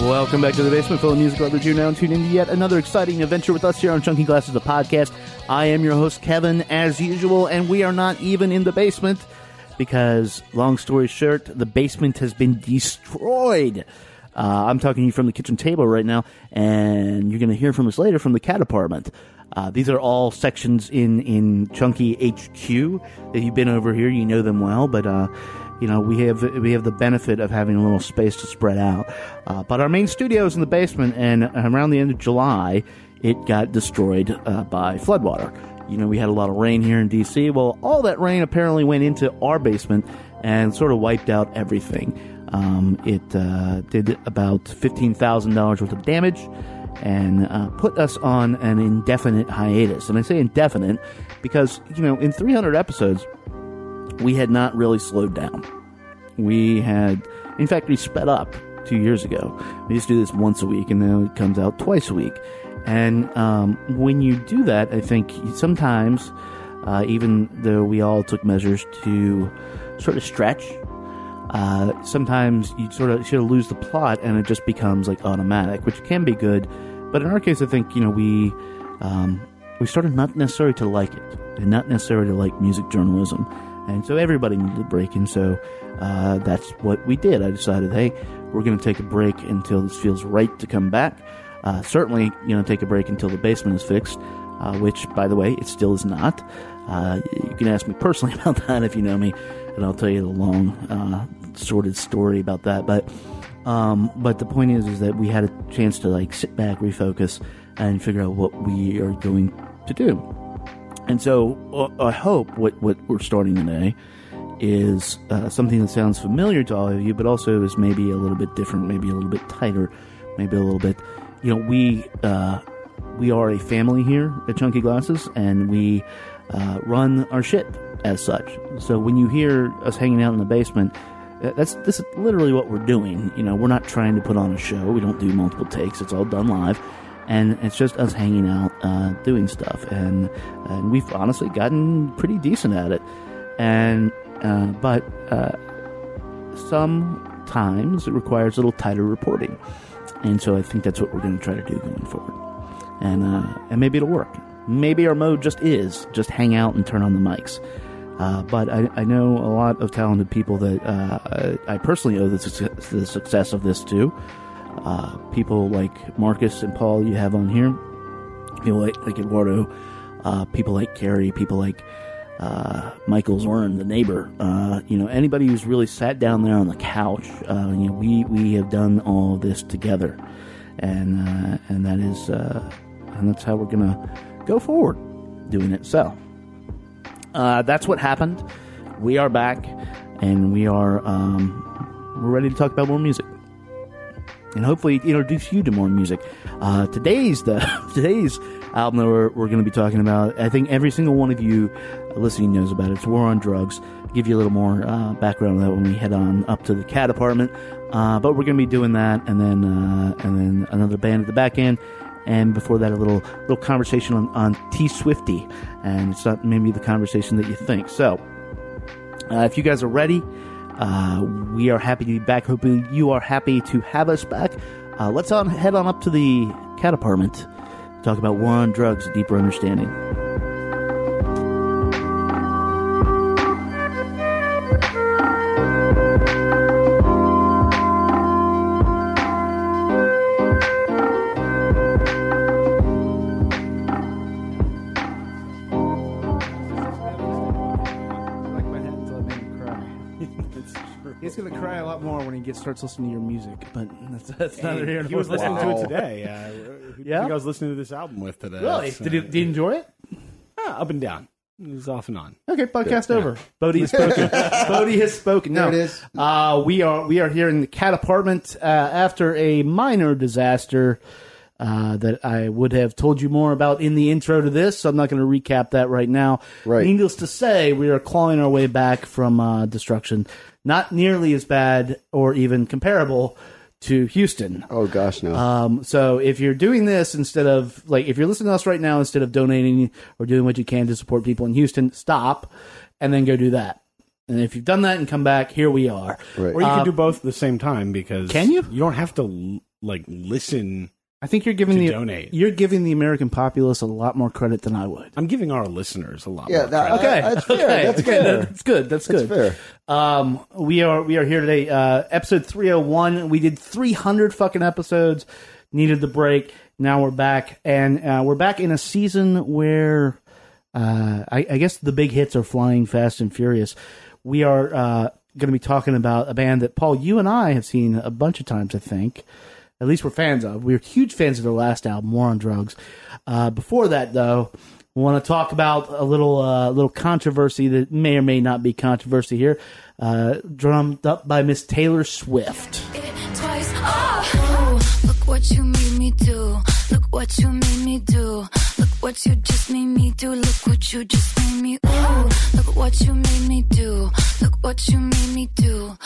Welcome back to the basement of music lovers. You're now tuned into yet another exciting adventure with us here on Chunky Glasses, the podcast. I am your host, Kevin, as usual, and we are not even in the basement because, long story short, the basement has been destroyed. Uh, I'm talking to you from the kitchen table right now, and you're going to hear from us later from the cat apartment. Uh, these are all sections in, in Chunky HQ. If you've been over here, you know them well, but uh, you know we have we have the benefit of having a little space to spread out. Uh, but our main studio is in the basement, and around the end of July, it got destroyed uh, by floodwater. You know, we had a lot of rain here in DC. Well, all that rain apparently went into our basement and sort of wiped out everything. Um, it uh, did about fifteen thousand dollars worth of damage and uh, put us on an indefinite hiatus. And I say indefinite because you know, in 300 episodes, we had not really slowed down. We had, in fact, we sped up two years ago. We used to do this once a week, and now it comes out twice a week. And um, when you do that, I think sometimes, uh, even though we all took measures to sort of stretch, uh, sometimes you sort of sort of lose the plot, and it just becomes like automatic, which can be good. But in our case, I think you know we um, we started not necessarily to like it, and not necessarily to like music journalism, and so everybody needed a break, and so uh, that's what we did. I decided, hey, we're going to take a break until this feels right to come back. Uh, certainly, you know, take a break until the basement is fixed, uh, which, by the way, it still is not. Uh, you can ask me personally about that if you know me, and I'll tell you the long, uh, sordid story about that. But, um, but the point is, is that we had a chance to like sit back, refocus, and figure out what we are going to do. And so, uh, I hope what what we're starting today is uh, something that sounds familiar to all of you, but also is maybe a little bit different, maybe a little bit tighter, maybe a little bit. You know, we uh, we are a family here at Chunky Glasses, and we uh, run our shit as such. So when you hear us hanging out in the basement, uh, that's this is literally what we're doing. You know, we're not trying to put on a show. We don't do multiple takes. It's all done live, and it's just us hanging out, uh, doing stuff, and and we've honestly gotten pretty decent at it. And uh, but uh, sometimes it requires a little tighter reporting, and so I think that's what we're going to try to do going forward. And uh, and maybe it'll work. Maybe our mode just is just hang out and turn on the mics. Uh, but I, I know a lot of talented people that uh, I personally owe the success, the success of this to. Uh, people like Marcus and Paul you have on here, people like, like Eduardo, uh, people like Carrie, people like uh, Michael Zorn, the neighbor. Uh, you know, anybody who's really sat down there on the couch. Uh, you know, we we have done all this together, and uh, and that is uh, and that's how we're gonna go forward doing it. So uh, that's what happened. We are back, and we are um, we're ready to talk about more music. And hopefully introduce you to more music. Uh, today's the today's album that we're, we're going to be talking about. I think every single one of you listening knows about it. It's War on Drugs. give you a little more uh, background on that when we head on up to the cat apartment. Uh, but we're going to be doing that, and then uh, and then another band at the back end, and before that, a little little conversation on, on T Swifty, and it's not maybe the conversation that you think. So, uh, if you guys are ready, uh, we are happy to be back. Hoping you are happy to have us back. Uh, let's on head on up to the cat apartment. Talk about war on drugs, a deeper understanding. When he gets starts listening to your music, but that's, that's not here. He was listening to it today. Uh, you Yeah? think I was listening to this album with today? Really? So- Did you, did you enjoy it? Ah, up and down. It was off and on. Okay, podcast over. Bodie has spoken. Bodie has spoken. No, There it is. Uh, we are we are here in the cat apartment uh, after a minor disaster uh, that I would have told you more about in the intro to this. So I'm not going to recap that right now. Right. Needless to say, we are clawing our way back from uh, destruction. Not nearly as bad or even comparable to Houston. Oh gosh, no. Um, so if you're doing this instead of like if you're listening to us right now instead of donating or doing what you can to support people in Houston, stop and then go do that. And if you've done that and come back, here we are. right. Or you can do both at the same time because Can you? You don't have to like listen. I think you're giving To the donate. you're giving the American populace a lot more credit than I would. I'm giving our listeners a lot. yeah, more that, credit. Okay, that's fair. okay, That's okay, fair. That's good. That's That's good. fair. Um, we are we are here today. Uh, episode three hundred one. We did three hundred fucking episodes. Needed the break. Now we're back, and uh, we're back in a season where uh, I, I guess the big hits are flying fast and furious. We are uh, going to be talking about a band that Paul, you and I have seen a bunch of times. I think. At least we're fans of. We're huge fans of their last album, War on Drugs. Uh, before that, though, we want to talk about a little uh, little controversy that may or may not be controversy here, uh, drummed up by Miss Taylor Swift. Oh, look what you made me do. Look what you made me do. Look what you just made me do. Look what you just made me. Ooh, look what you made me do. Look what you made me do.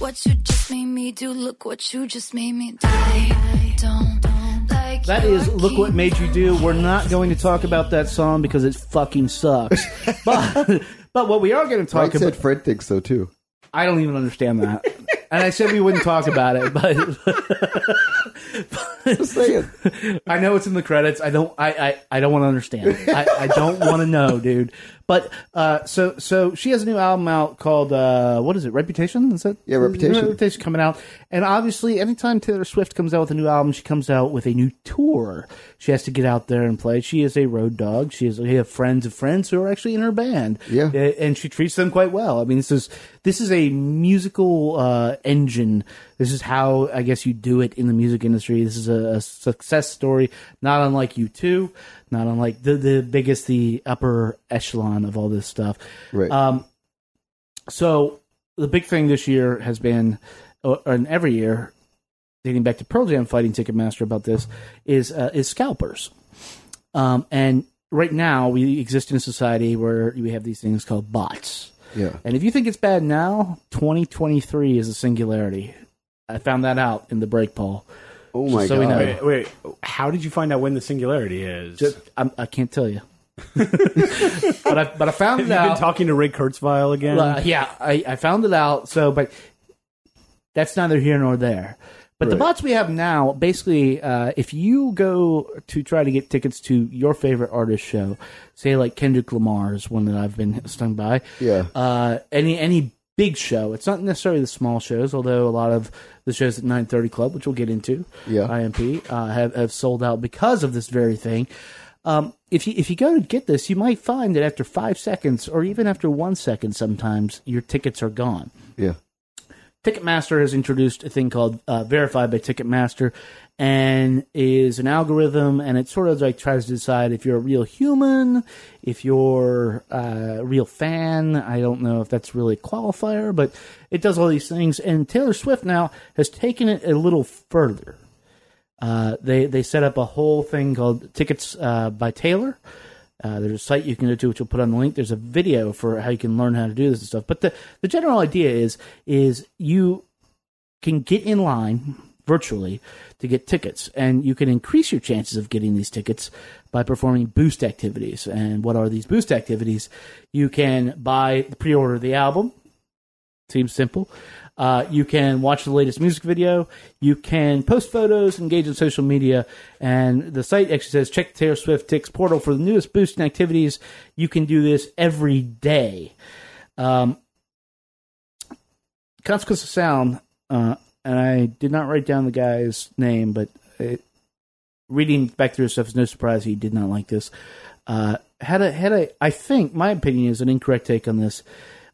Look what you just made me do. Look what you just made me do. I don't like That your is "Look What Made You Do." We're not going to talk about that song because it fucking sucks. but but what we are going to talk Mike said about, Fred thinks so too. I don't even understand that. And I said we wouldn't talk about it, but Just saying. I know it's in the credits. I don't. I. I, I don't want to understand. I, I don't want to know, dude. But uh, so so she has a new album out called uh, what is it? Reputation? Is it? Yeah, Reputation. Reputation coming out. And obviously, anytime Taylor Swift comes out with a new album, she comes out with a new tour. She has to get out there and play. She is a road dog. She has we have friends of friends who are actually in her band. Yeah. And she treats them quite well. I mean, this is this is a musical uh, engine. This is how I guess you do it in the music industry. This is a, a success story, not unlike U2, not unlike the the biggest, the upper echelon of all this stuff. Right. Um, so the big thing this year has been, and every year, dating back to Pearl Jam fighting Ticketmaster about this, is uh, is scalpers. Um, and right now we exist in a society where we have these things called bots. yeah. And if you think it's bad now, 2023 is a singularity. I found that out in the break Paul. Oh my So we god. know. Wait, wait. How did you find out when the singularity is? Just, I'm, I can't tell you. but I but I found Have it you out. been talking to Ray Kurzweil again? Uh, yeah, I, I found it out. So, but that's neither here nor there. But the Right. bots we have now, basically, uh, if you go to try to get tickets to your favorite artist show, say like Kendrick Lamar is one that I've been stung by. Yeah. Uh, any any big show. It's not necessarily the small shows, although a lot of the shows at 930 Club, which we'll get into, Yeah. IMP, uh, have, have sold out because of this very thing. Um, if you if you go to get this, you might find that after five seconds, or even after one second, sometimes your tickets are gone. Yeah. Ticketmaster has introduced a thing called uh, Verified by Ticketmaster, and is an algorithm, and it sort of like tries to decide if you're a real human, if you're uh, a real fan. I don't know if that's really a qualifier, but it does all these things. And Taylor Swift now has taken it a little further. Uh, they they set up a whole thing called Tickets uh, by Taylor. Uh, there's a site you can go to, which we'll put on the link. There's a video for how you can learn how to do this and stuff. But the, the general idea is is you can get in line virtually to get tickets, and you can increase your chances of getting these tickets by performing boost activities. And what are these boost activities? You can buy pre-order the album. Seems simple. Uh, you can watch the latest music video. You can post photos, engage in social media, and the site actually says check the Taylor Swift Tix portal for the newest boosting activities. You can do this every day. Um, Consequence of Sound, uh, and I did not write down the guy's name, but it, reading back through his stuff is no surprise he did not like this. Uh, had a had a I think my opinion is an incorrect take on this,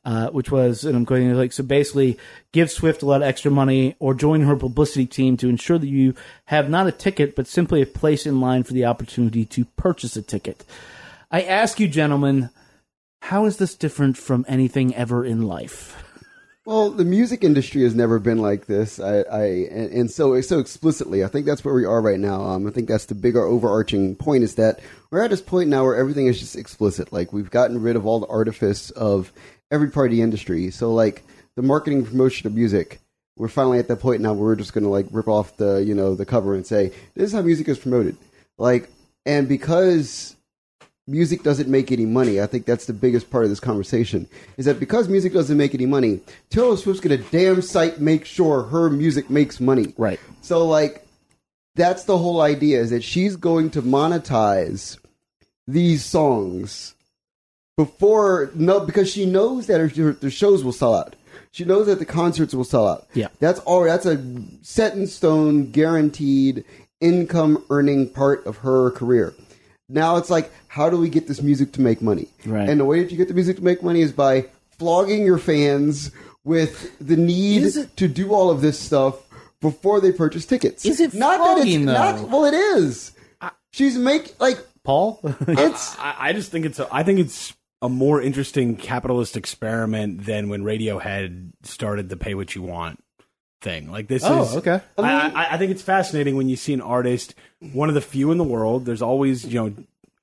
uh, which was and I'm to like so basically give Swift a lot of extra money or join her publicity team to ensure that you have not a ticket but simply a place in line for the opportunity to purchase a ticket. I ask you, gentlemen, how is this different from anything ever in life? Well, the music industry has never been like this. I, I and, and so so explicitly. I think that's where we are right now. Um, I think that's the bigger overarching point is that we're at this point now where everything is just explicit. Like we've gotten rid of all the artifice of every part of the industry. So like the marketing promotion of music, we're finally at that point now where we're just going to like rip off the you know the cover and say this is how music is promoted. Like and because music doesn't make any money. I think that's the biggest part of this conversation. Is that because music doesn't make any money, Taylor Swift's gonna damn sight make sure her music makes money. Right. So like that's the whole idea is that she's going to monetize these songs before no because she knows that her, her the shows will sell out. She knows that the concerts will sell out. Yeah. That's all that's a set in stone guaranteed income earning part of her career. Now it's like, how do we get this music to make money? Right. And the way that you get the music to make money is by flogging your fans with the need it- to do all of this stuff before they purchase tickets. Is it not flogging, that it's though? not? Well, it is. She's make like Paul? it's I, I just think it's a, I think it's a more interesting capitalist experiment than when Radiohead started the pay what you want thing. Like this Oh, is okay. I, I, I think it's fascinating when you see an artist, one of the few in the world. There's always you know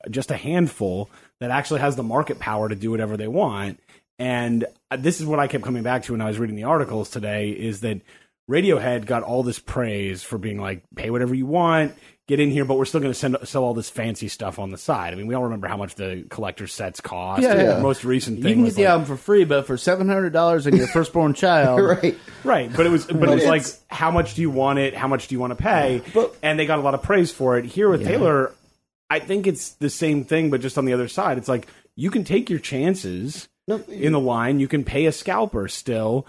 just a handful that actually has the market power to do whatever they want. And this is what I kept coming back to when I was reading the articles today: is that Radiohead got all this praise for being like, pay whatever you want, get in here, but we're still going to sell all this fancy stuff on the side. I mean, we all remember how much the collector sets cost. Yeah, The yeah. most recent You thing can was get the like- album for free, but for seven hundred dollars and your firstborn child, right. Right, but it was but, But it was like how much do you want it? How much do you want to pay? But- and they got a lot of praise for it. Here with Taylor, I think it's the same thing, but just on the other side. It's like you can take your chances No, in the line. You can pay a scalper still,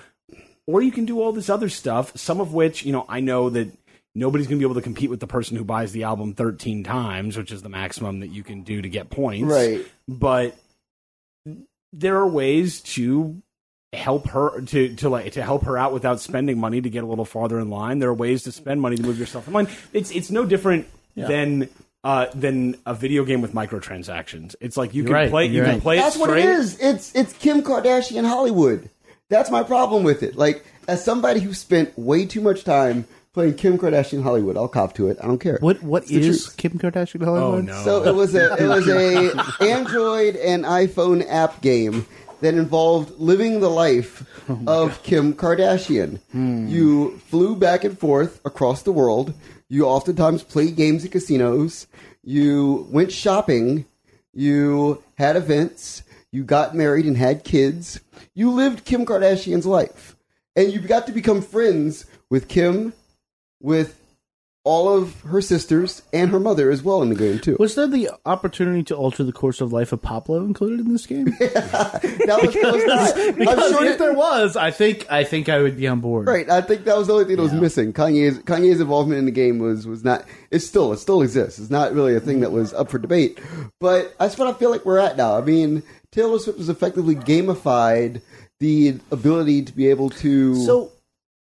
or you can do all this other stuff. Some of which you know I know that nobody's going to be able to compete with the person who buys the album 13 times, which is the maximum that you can do to get points. Right. But there are ways to help her to to like to help her out without spending money to get a little farther in line. There are ways to spend money to move yourself in line. It's it's no different than uh, than a video game with microtransactions. It's like you can right, play you you're can right. play That's it what it is. It's it's Kim Kardashian Hollywood. That's my problem with it. Like as somebody who spent way too much time playing Kim Kardashian Hollywood, I'll cop to it. I don't care. What what It's is. Kim Kardashian Oh Hollywood? no! So it was a it was a Android and iPhone app game that involved living the life oh, of Kim Kardashian. Hmm. You flew back and forth across the world. You oftentimes played games at casinos. You went shopping. You had events. You got married and had kids. You lived Kim Kardashian's life. And you got to become friends with Kim, with all of her sisters and her mother as well in the game too. Was there the opportunity to alter the course of life of Pablo included in this game? yeah, That was, was. I'm because sure if there was, I think I think I would be on board. right. I think that was the only thing that was missing. Kanye's Kanye's involvement in the game was was not. It still it still exists. It's not really a thing that was up for debate. But that's what I feel like we're at now. I mean, Taylor Swift has effectively gamified the ability to be able to. So,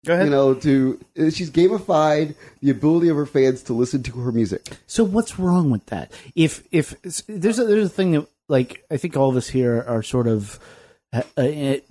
go ahead. you know, to she's gamified the ability of her fans to listen to her music. So what's wrong with that? If if there's a, there's a thing that like I think all of us here are sort of uh, at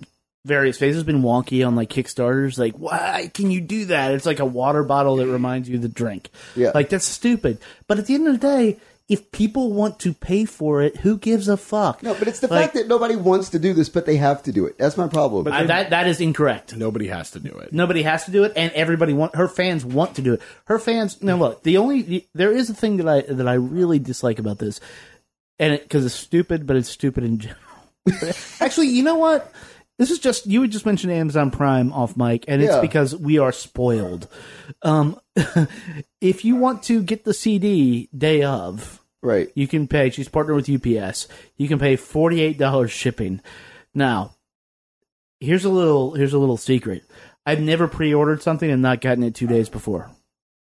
various phases been wonky on like Kickstarters. Like, why can you do that? It's like a water bottle that reminds you to drink. Yeah. like that's stupid. But at the end of the day, if people want to pay for it, who gives a fuck? No, but it's the Like- fact that nobody wants to do this, but they have to do it. That's my problem. I- that that is incorrect. Nobody has to do it. Nobody has to do it, and everybody want her fans want to do it. Her fans. Now, look, the only there is a thing that I that I really dislike about this, and because it's stupid, but it's stupid in general. Actually, you know what? This is just you would just mention Amazon Prime off mic, and it's Yeah. because we are spoiled. Um, if you want to get the CD day of, right. you can pay. She's partnered with UPS. You can pay forty eight dollars shipping. Now, here's a little here's a little secret. I've never pre ordered something and not gotten it two days before.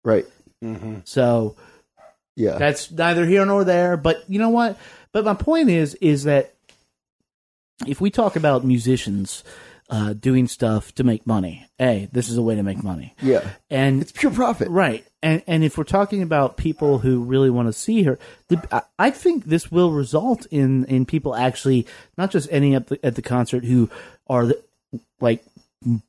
Right. Mm-hmm. So Yeah. that's neither here nor there. But you know what? But my point is is that if we talk about musicians, uh, doing stuff to make money. Hey, this is a way to make money. Yeah. And It's pure profit. Right. And and if we're talking about people who really want to see her, the, I- I think this will result in in people actually not just ending up at the concert who are the, like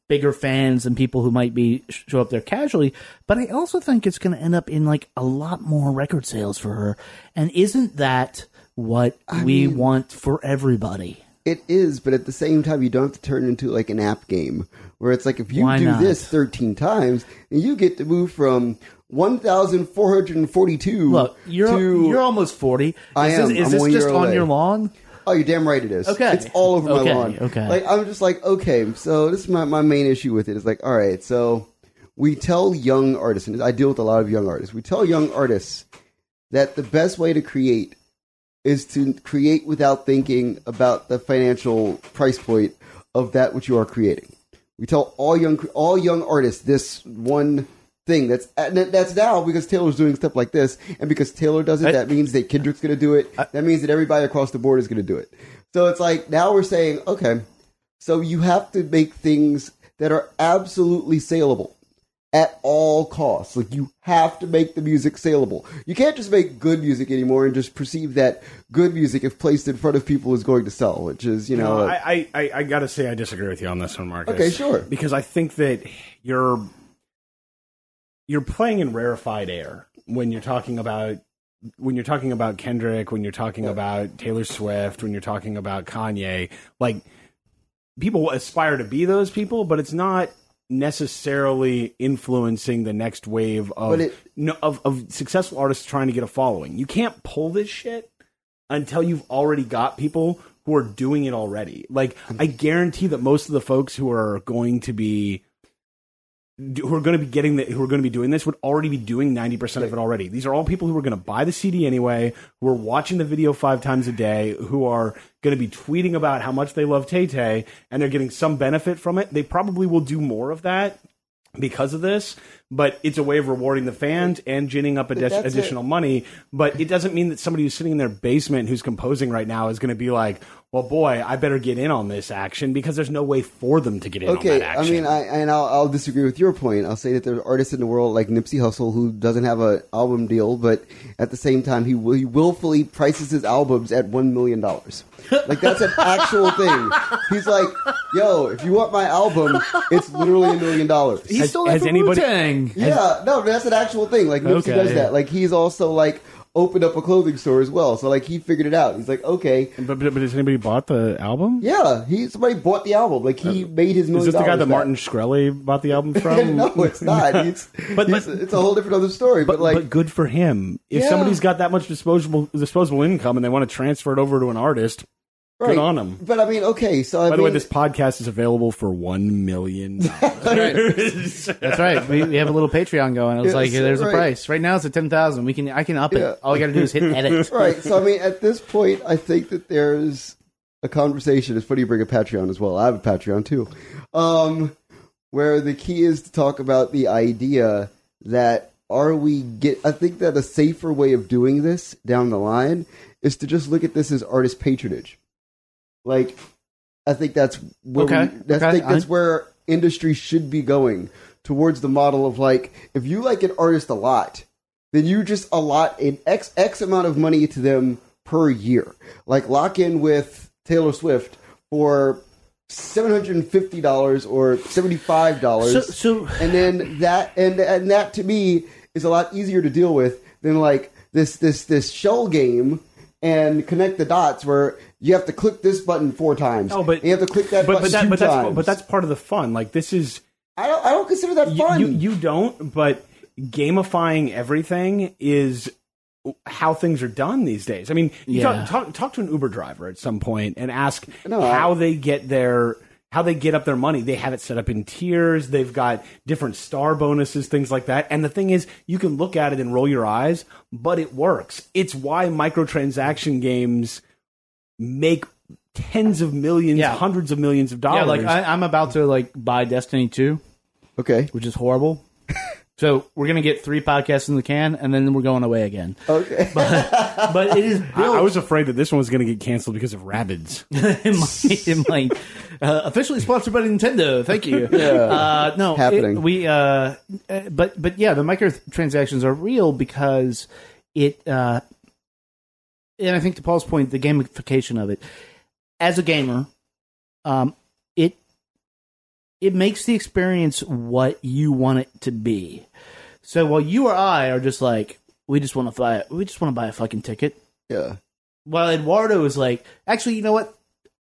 bigger fans and people who might be show up there casually, but I also think it's going to end up in like a lot more record sales for her. And isn't that what we mean- want for everybody? It is, but at the same time, you don't have to turn into like an app game where it's like if you Why do not? this 13 times, and you get to move from 1,442 Look, you're to. you're almost forty. Is I this, am. is I'm this just on away. your lawn? Oh, you're damn right it is. Okay. It's all over my lawn. okay. Like, I'm just like, okay, so this is my, my main issue with it is like, all right, so we tell young artists, and I deal with a lot of young artists, we tell young artists that the best way to create is to create without thinking about the financial price point of that which you are creating. We tell all young all young artists this one thing that's that's now because Taylor's doing stuff like this, and because Taylor does it, I- that means that Kendrick's going to do it. that means that everybody across the board is going to do it. So it's like now we're saying, okay, so you have to make things that are absolutely saleable at all costs. Like you have to make the music saleable. You can't just make good music anymore and just perceive that good music, if placed in front of people, is going to sell. Which is, you know, No, I, I, I, I got to say I disagree with you on this one, Marcus. Okay, sure. Because I think that you're you're playing in rarefied air when you're talking about when you're talking about Kendrick, when you're talking about Taylor Swift, when you're talking about Kanye. Like people aspire to be those people, but it's not necessarily influencing the next wave of it- no, of, of successful artists trying to get a following. You can't pull this shit until you've already got people who are doing it already. Like I guarantee that most of the folks who are going to be who are going to be getting the, who are going to be doing this would already be doing 90% of it already. These are all people who are going to buy the CD anyway, who are watching the video 5 times a day, who are going to be tweeting about how much they love Tay Tay and they're getting some benefit from it. They probably will do more of that because of this, but it's a way of rewarding the fans and ginning up addi- that's it. additional money. But it doesn't mean that somebody who's sitting in their basement who's composing right now is going to be like, well, boy, I better get in on this action because there's no way for them to get in on Okay, that I mean, I and I'll, I'll disagree with your point. I'll say that there's artists in the world like Nipsey Hussle who doesn't have an album deal, but at the same time, he, will, he willfully prices his albums at one million dollars. Like that's an actual thing. He's like, "Yo, if you want my album, it's literally a million dollars." He Has- stole that has from anybody- Wu-Tang. Yeah, no, that's an actual thing. Like Nipsey Okay. does that. Like he's also like opened up a clothing store as well. So like he figured it out. He's like, okay, but, but, but has anybody bought the album? yeah. He somebody bought the album. Like he uh, made his million Is this the guy that back. Martin Shkreli bought the album from? no, it's not. It's, But- it's, but- it's a whole different other story. But, But, like, but good for him. If Yeah. somebody's got that much disposable disposable income and they want to transfer it over to an artist, right. good on them. But I mean, okay. So I By mean, the way, this podcast is available for one million. dollars. That's right. We, we have a little Patreon going. I was Yeah, like, so- "There's a price right now. It's at ten thousand. We can I can up it. Yeah. All I got to do is hit edit. right. So I mean, at this point, I think that there's a conversation. It's funny you bring a Patreon as well. I have a Patreon too, um, where the key is to talk about the idea that are we get. I think that a safer way of doing this down the line is to just look at this as artist patronage. Like, I think that's where Okay, we, that's, okay, think that's I- where industry should be going towards the model of like if you like an artist a lot then you just allot an X X amount of money to them per year. Like lock in with Taylor Swift for seven hundred and fifty dollars or seventy five dollars. So- so- and then that and and that to me is a lot easier to deal with than like this this this shell game and connect the dots where you have to click this button four times. Oh, but you have to click that but, button but, that, two but that's times. but that's part of the fun. Like this is I don't I don't consider that fun. you you don't, but gamifying everything is how things are done these days. I mean, you Yeah. talk, talk talk to an Uber driver at some point and ask No, I- how they get their how they get up their money. They have it set up in tiers. They've got different star bonuses, things like that. And the thing is, you can look at it and roll your eyes, but it works. It's why microtransaction games make tens of millions, Yeah. hundreds of millions of dollars. Yeah, like I, I'm about to like buy Destiny two, okay. which is horrible. So we're gonna get three podcasts in the can, and then we're going away again. Okay. But, but it is I, built. I was afraid that this one was going to get canceled because of Rabbids. it might, it might. Uh, officially sponsored by Nintendo. Thank you. Yeah. Uh, no, Happening. it- we. Uh, uh, but but yeah, the microtransactions are real because it. Uh, and I think to Paul's point, the gamification of it, as a gamer, um, it it makes the experience what you want it to be. So while you or I are just like, we just want to buy, we just want to buy a fucking ticket. yeah. While Eduardo is like, actually, you know what?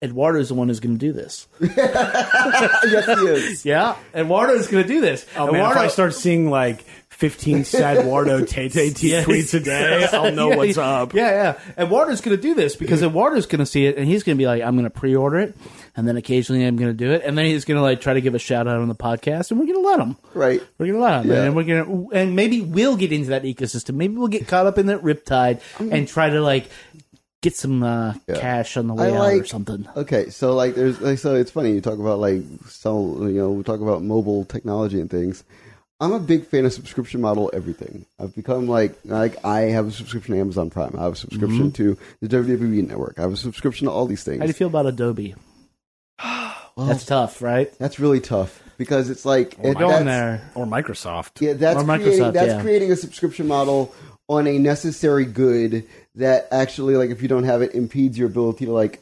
Eduardo is the one who's going to do this. yes, he is. Yeah, Eduardo is going to do this. Oh man, if Eduardo, I start seeing like 15 sad Wardo Tay Tay Yes. tweets a day, I'll know Yeah, what's up. Yeah, yeah. And Eduardo's going to do this because Eduardo's going to see it and he's going to be like, I'm going to pre-order it, and then occasionally I'm going to do it, and then he's going to like try to give a shout out on the podcast, and we're going to let him. Right. We're going to let him, Yeah. and we're going to, and maybe we'll get into that ecosystem. Maybe we'll get caught up in that riptide and try to like get some uh, Yeah. cash on the I way out or something. Okay, so like there's like so it's funny you talk about like so you know we talk about mobile technology and things. I'm a big fan of subscription model everything. I've become like like I have a subscription to Amazon Prime. I have a subscription mm-hmm. to the WWE Network. I have a subscription to all these things. How do you feel about Adobe? That's tough, right? That's really tough because it's like We're it, going that's- there. Or Microsoft. Yeah, that's Or Microsoft, creating that's yeah. creating a subscription model on a necessary good that actually like if you don't have it impedes your ability to like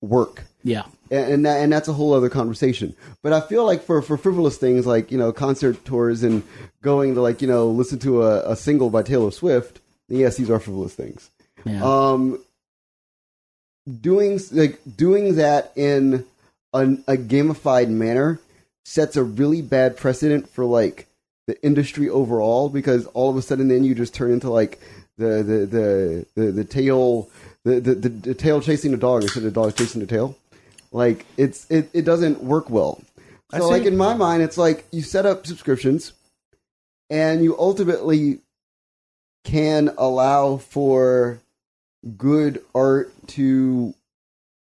work. Yeah. And and, that, and that's a whole other conversation. But I feel like for for frivolous things like you know concert tours and going to like you know listen to a, a single by Taylor Swift, yes, these are frivolous things. Yeah. Um, doing like doing that in an, a gamified manner sets a really bad precedent for like the industry overall because all of a sudden then you just turn into like the the the the, the tail the, the, the, the tail chasing the dog instead of the dog chasing the tail. Like it's it, it doesn't work well. So like in my mind, it's like you set up subscriptions, and you ultimately can allow for good art to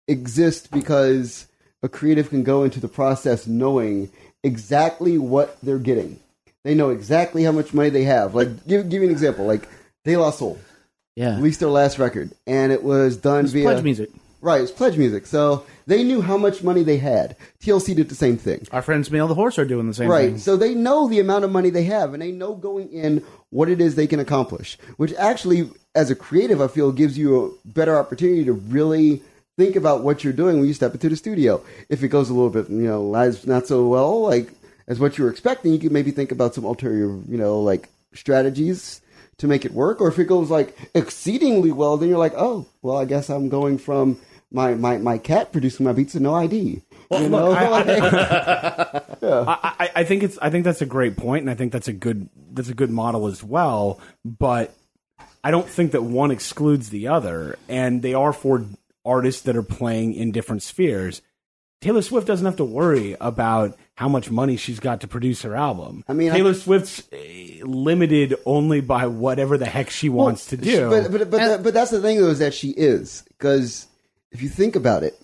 exist because a creative can go into the process knowing exactly what they're getting. They know exactly how much money they have. Like give give you an example. Like De La Soul Yeah. released their last record, and it was done It's via pledge music. Right, it's pledge music. So they knew how much money they had. TLC did the same thing. Our friends Mail the Horse are doing the same Right. thing. Right. So they know the amount of money they have and they know going in what it is they can accomplish, which actually, as a creative, I feel gives you a better opportunity to really think about what you're doing when you step into the studio. If it goes a little bit, you know, lies not so well, like as what you were expecting, you can maybe think about some ulterior, you know, like strategies to make it work. Or if it goes like exceedingly well, then you're like, oh, well, I guess I'm going from my, my, my cat producing my beats to no ID. Well, you look, know? I- Like- I, I, I think it's I think that's a great point, and I think that's a good that's a good model as well. But I don't think that one excludes the other, and they are for artists that are playing in different spheres. Taylor Swift doesn't have to worry about how much money she's got to produce her album. I mean, I- Taylor Swift's eh, limited only by whatever the heck she wants to do. But but but, that, but that's the thing though is that she is because if you think about it,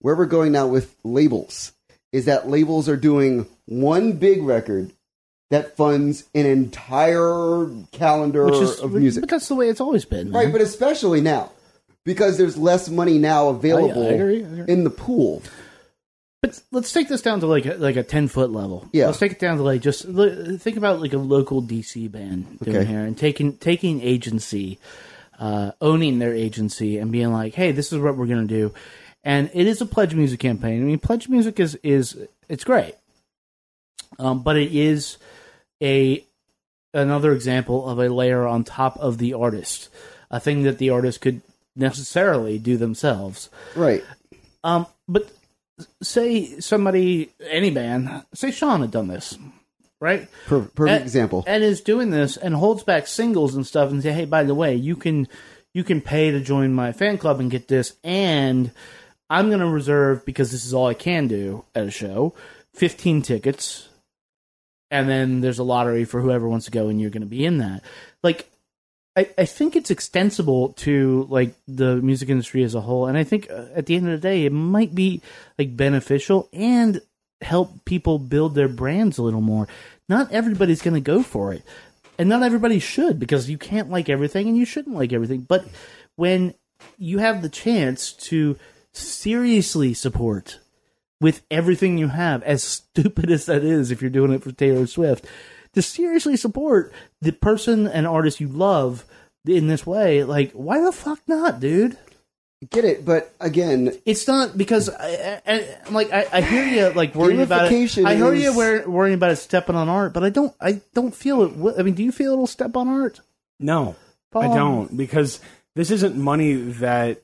where we're going now with labels is that labels are doing one big record that funds an entire calendar Which is, of music, but that's the way it's always been. right? man. But especially now because there's less money now available I agree, I agree. in the pool. But let's take this down to like a, like a ten foot level. Yeah. Let's take it down to like just think about like a local DC band doing Okay. here and taking taking agency, uh, owning their agency and being like, hey, this is what we're gonna do, and it is a pledge music campaign. I mean, pledge music is is it's great, um, but it is a another example of a layer on top of the artist, a thing that the artist could necessarily do themselves. Right. Um, but say somebody, any band, say Sean had done this, right? Per- perfect And- example. And is doing this and holds back singles and stuff and say, hey, by the way, you can you can pay to join my fan club and get this, and I'm going to reserve because this is all I can do at a show, 15 tickets, and then there's a lottery for whoever wants to go, and you're going to be in that. Like, I, I think it's extensible to like the music industry as a whole, and I think uh, at the end of the day, it might be like beneficial and help people build their brands a little more. not everybody's going to go for it. And not everybody should because you can't like everything and you shouldn't like everything. But when you have the chance to seriously support with everything you have, as stupid as that is if you're doing it for Taylor Swift, to seriously support the person and artist you love in this way, like, why the fuck not, dude? Get it, but again, It's not because I, I, I'm like I, I hear you like worrying about it. I hear you is- wor- worrying about it stepping on art, but I don't. I don't feel it. I mean, do you feel it'll step on art? No, I don't because this isn't money that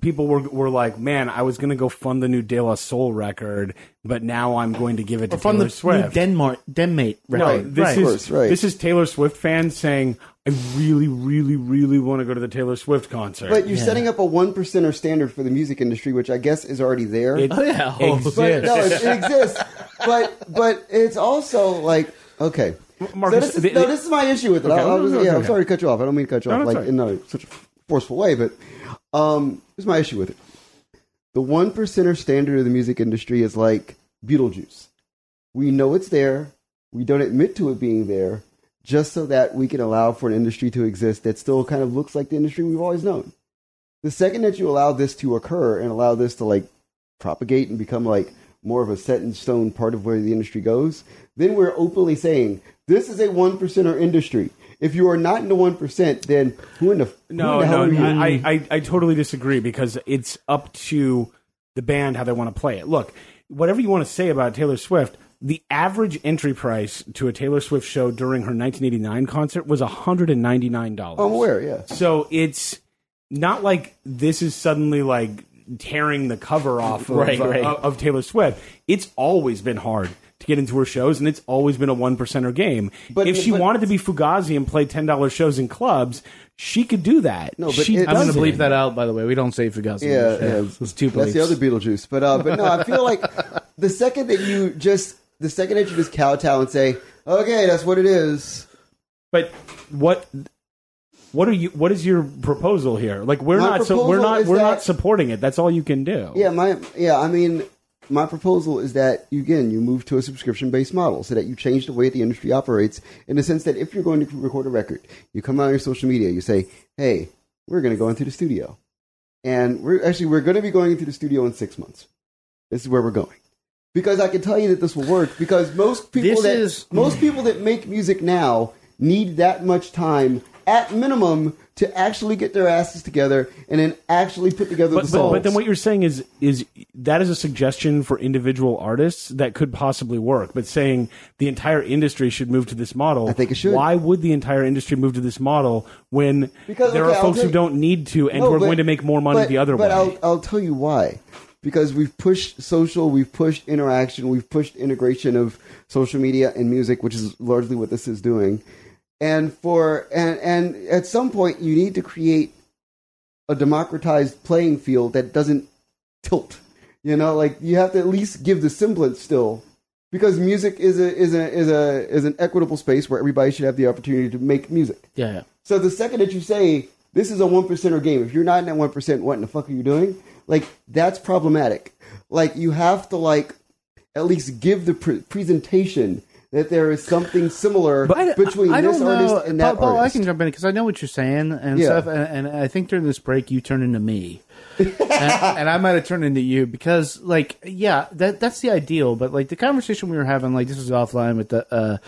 people were were like, man, I was going to go fund the new De La Soul record, but now I'm going to give it to Or from Taylor the Swift. new Denmark Denmate no, this right. is course, right. this is Taylor Swift fans saying, I really, really, really want to go to the Taylor Swift concert. but you're setting up a one percenter standard for the music industry, which I guess is already there. it Oh, yeah. exists. but no, it, it exists. But but it's also like okay. Marcus, so this is, the- no, this is my issue with it. Okay, I'll- I'll no, no, yeah, it's I'm sorry to cut you off. I don't mean to cut you No, off like all right. in a, such a forceful way, but um, here's my issue with it. The one percenter standard of the music industry is like Beetlejuice. We know it's there. We don't admit to it being there, just so that we can allow for an industry to exist that still kind of looks like the industry we've always known. The second that you allow this to occur and allow this to like propagate and become like more of a set in stone part of where the industry goes, then we're openly saying this is a one percenter industry. If you are not in the one percent, then who in the who No, in the hell no, are you? I, I, I, I totally disagree because it's up to the band how they want to play it. Look, whatever you want to say about Taylor Swift, the average entry price to a Taylor Swift show during her 1989 concert was $199. I'm aware, yeah. So it's not like this is suddenly like tearing the cover off of, Right, right. of, of Taylor Swift. It's always been hard to get into her shows, and it's always been a one percenter game. But- if she but- wanted to be Fugazi and play ten dollars shows in clubs, she could do that. No, but she it- I'm going to doesn't. bleep that out. By the way, we don't say Fugazi. Yeah, yeah. it's too That's the other Beetlejuice. But uh, but no, I feel like the second that you just the second that you just kowtow and say, okay, that's what it is. But what? What are you? What is your proposal here? Like we're My not. So we're not. We're that- not supporting it. That's all you can do. Yeah, my yeah, I mean, my proposal is that you, again you move to a subscription based model, so that you change the way the industry operates in the sense that if you're going to record a record, you come out on your social media, you say, hey, we're going to go into the studio, and we're actually we're going to be going into the studio in six months. This is where we're going. Because I can tell you that this will work. Because most people This that is- most people that make music now need that much time at minimum to actually get their asses together and then actually put together But, the songs. but then what you're saying is is that is a suggestion for individual artists that could possibly work. But saying the entire industry should move to this model, I think it should. Why would the entire industry move to this model when Because, there okay, are folks who don't need to, and No, who are but- going to make more money but- the other but way? I'll, I'll tell you why. Because we've pushed social, we've pushed interaction, we've pushed integration of social media and music, which is largely what this is doing. And for and and at some point, you need to create a democratized playing field that doesn't tilt. You know, like you have to at least give the semblance still, because music is a is a is a is an equitable space where everybody should have the opportunity to make music. Yeah, yeah. So the second that you say this is a one percenter game, if you're not in that one percent, what in the fuck are you doing? Like that's problematic. Like you have to like at least give the pre- presentation that there is something similar between I this artist know. and that Paul, Paul, I artist. can jump in because I know what you're saying and Yeah. stuff, and, and I think during this break you turned into me, and, and I might have turned into you because, like, yeah, that that's the ideal. But like the conversation we were having, like this was offline with the. Uh,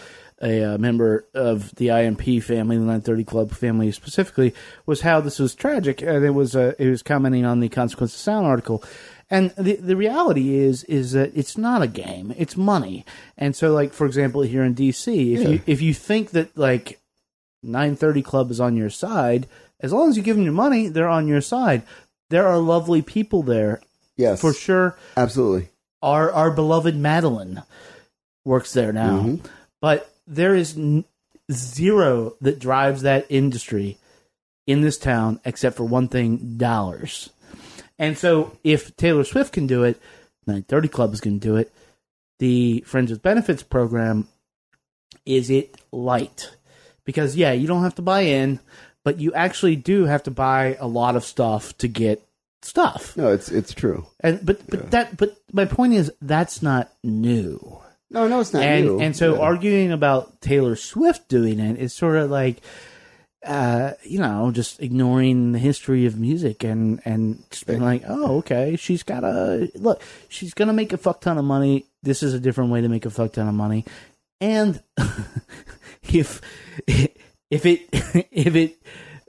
a uh, member of the IMP family, the 930 Club family specifically, was how this was tragic, and it was uh, it was commenting on the Consequence of Sound article, and the the reality is is that it's not a game; it's money. And so, like for example, here in DC, if Yeah. you if you think that like 930 Club is on your side, as long as you give them your money, they're on your side. There are lovely people there, yes, for sure. absolutely. Our our beloved Madeline works there now, Mhm. but there is n- zero that drives that industry in this town except for one thing: dollars. And so, if Taylor Swift can do it, 930 Club is going to do it. The Friends with Benefits program is it light? Because yeah, you don't have to buy in, but you actually do have to buy a lot of stuff to get stuff. No, it's it's true. And but but that but my point is that's not new. No, no, it's not and new. and so Yeah. arguing about Taylor Swift doing it is sort of like uh you know just ignoring the history of music and and just being like oh okay she's got a look she's gonna make a fuck ton of money. This is a different way to make a fuck ton of money. And if if it if it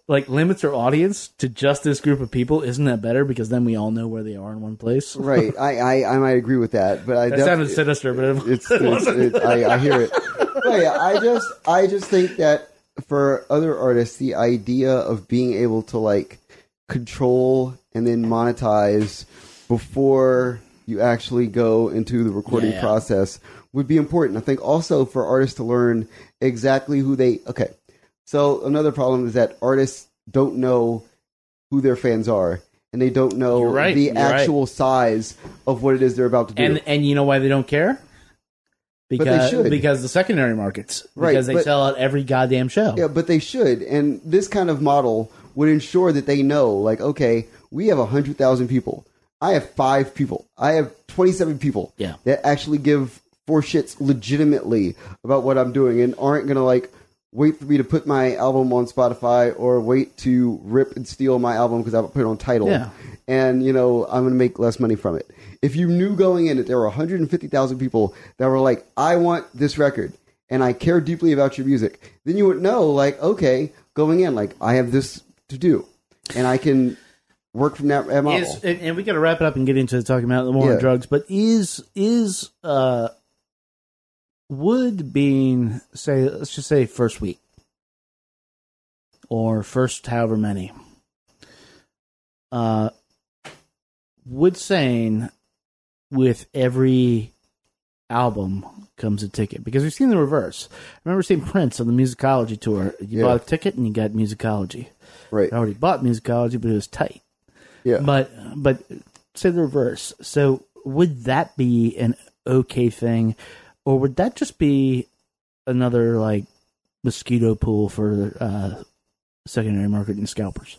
like limits her audience to just this group of people isn't that better? Because then we all know where they are in one place. Right. I, I I might agree with that, but I that def- sounded sinister but it, it's, it it, I, I hear it. But yeah, I just I just think that for other artists, the idea of being able to like control and then monetize before you actually go into the recording Yeah. process would be important. I think also for artists to learn exactly who they okay. So another problem is that artists don't know who their fans are. And they don't know right, the you're right. actual size of what it is they're about to do. and and you know why they don't care? Because because the secondary markets Right, because they but- sell out every goddamn show. Yeah, but they should. And this kind of model would ensure that they know, like, okay, we have 100,000 people. I have five people. I have 27 people Yeah. that actually give four shits legitimately about what I'm doing and aren't going to, like, wait for me to put my album on Spotify or wait to rip and steal my album because I put it on Tidal. Yeah. And, you know, I'm going to make less money from it. If you knew going in that there were 150,000 people that were like, I want this record and I care deeply about your music, then you would know, like, okay, going in, like, I have this to do and I can work from that model. Is, and, and we got to wrap it up and get into talking about the war on Yeah. drugs. But is is uh would being say let's just say first week or first however many uh would saying with every album comes a ticket because we've seen the reverse. I remember seeing Prince on the musicology tour. You Yeah. bought a ticket and you got musicology. right. I already bought musicology, but it was tight. Yeah. But but say the reverse. So would that be an okay thing, or would that just be another like mosquito pool for uh, secondary marketing scalpers?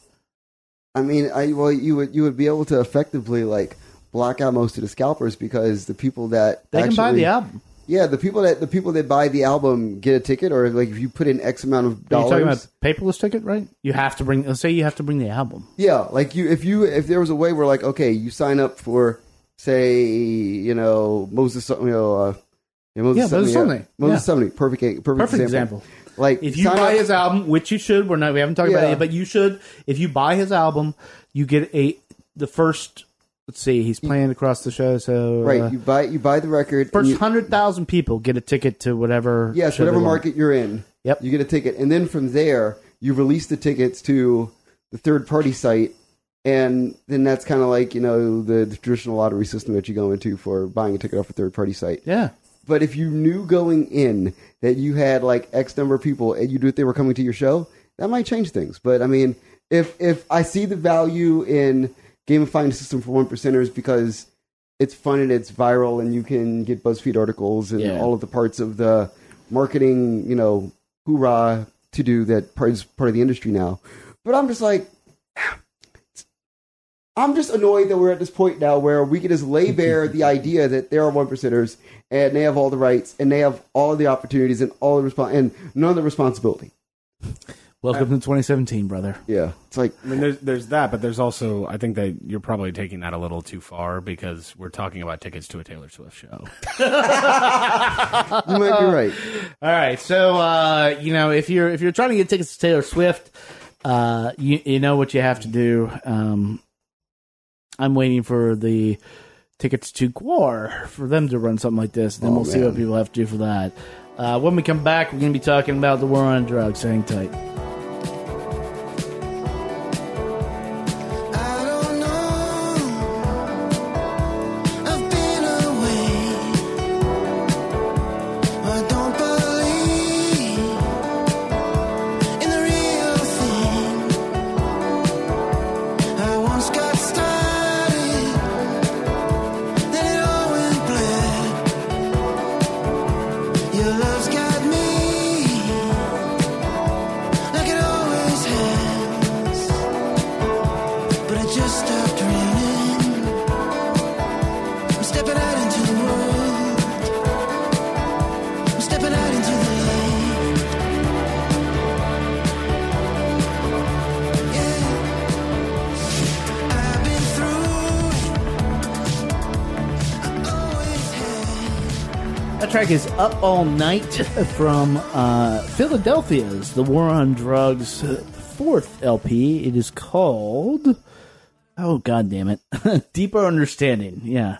I mean, I well, you would you would be able to effectively like block out most of the scalpers because the people that They can buy the album. Yeah, the people that the people that buy the album get a ticket, or like if you put in X amount of Are you dollars. talking about paperless ticket, right? You have to bring. Let's say you have to bring the album. Yeah, like you, if you, if there was a way where like, okay, you sign up for, say, you know, Moses, you know, uh, yeah, Moses Yeah, Sumney. Moses Yeah. Sumney, perfect, perfect, Perfect example. example. Like If you buy up- his album, which you should, we're not. We haven't talked about it yet, but you should. If you buy his album, you get a the first. Let's see, he's playing across the show, so right, uh, you buy, you buy the record. First hundred thousand people get a ticket to whatever. yes, whatever market you're in. Yep. you get a ticket, and then from there, you release the tickets to the third party site. And then that's kind of like you know the, the traditional lottery system that you go into for buying a ticket off a third party site. Yeah, But if you knew going in that you had like X number of people and you knew that they were coming to your show, that might change things. But I mean, if if I see the value in gamifying the system for one percenters because it's fun and it's viral and you can get BuzzFeed articles and Yeah. all of the parts of the marketing, you know, hoorah to do that part is part of the industry now. But I'm just like I'm just annoyed that we're at this point now where we can just lay bare the idea that there are one percenters and they have all the rights and they have all the opportunities and all the respons- and none of the responsibility. welcome to 2017, brother. Yeah, it's like I mean, there's there's that, but there's also I think that you're probably taking that a little too far because we're talking about tickets to a Taylor Swift show. you might be right. All right, so uh, you know if you're if you're trying to get tickets to Taylor Swift, uh, you you know what you have to do. Um, I'm waiting for the tickets to Gwar for them to run something like this. And then Oh, we'll see what people have to do for that. Uh, when we come back, we're going to be talking about the war on drugs. Hang tight. All Night from uh, Philadelphia's The War on Drugs fourth LP. It is called. Oh, god damn it. Deeper Understanding. Yeah.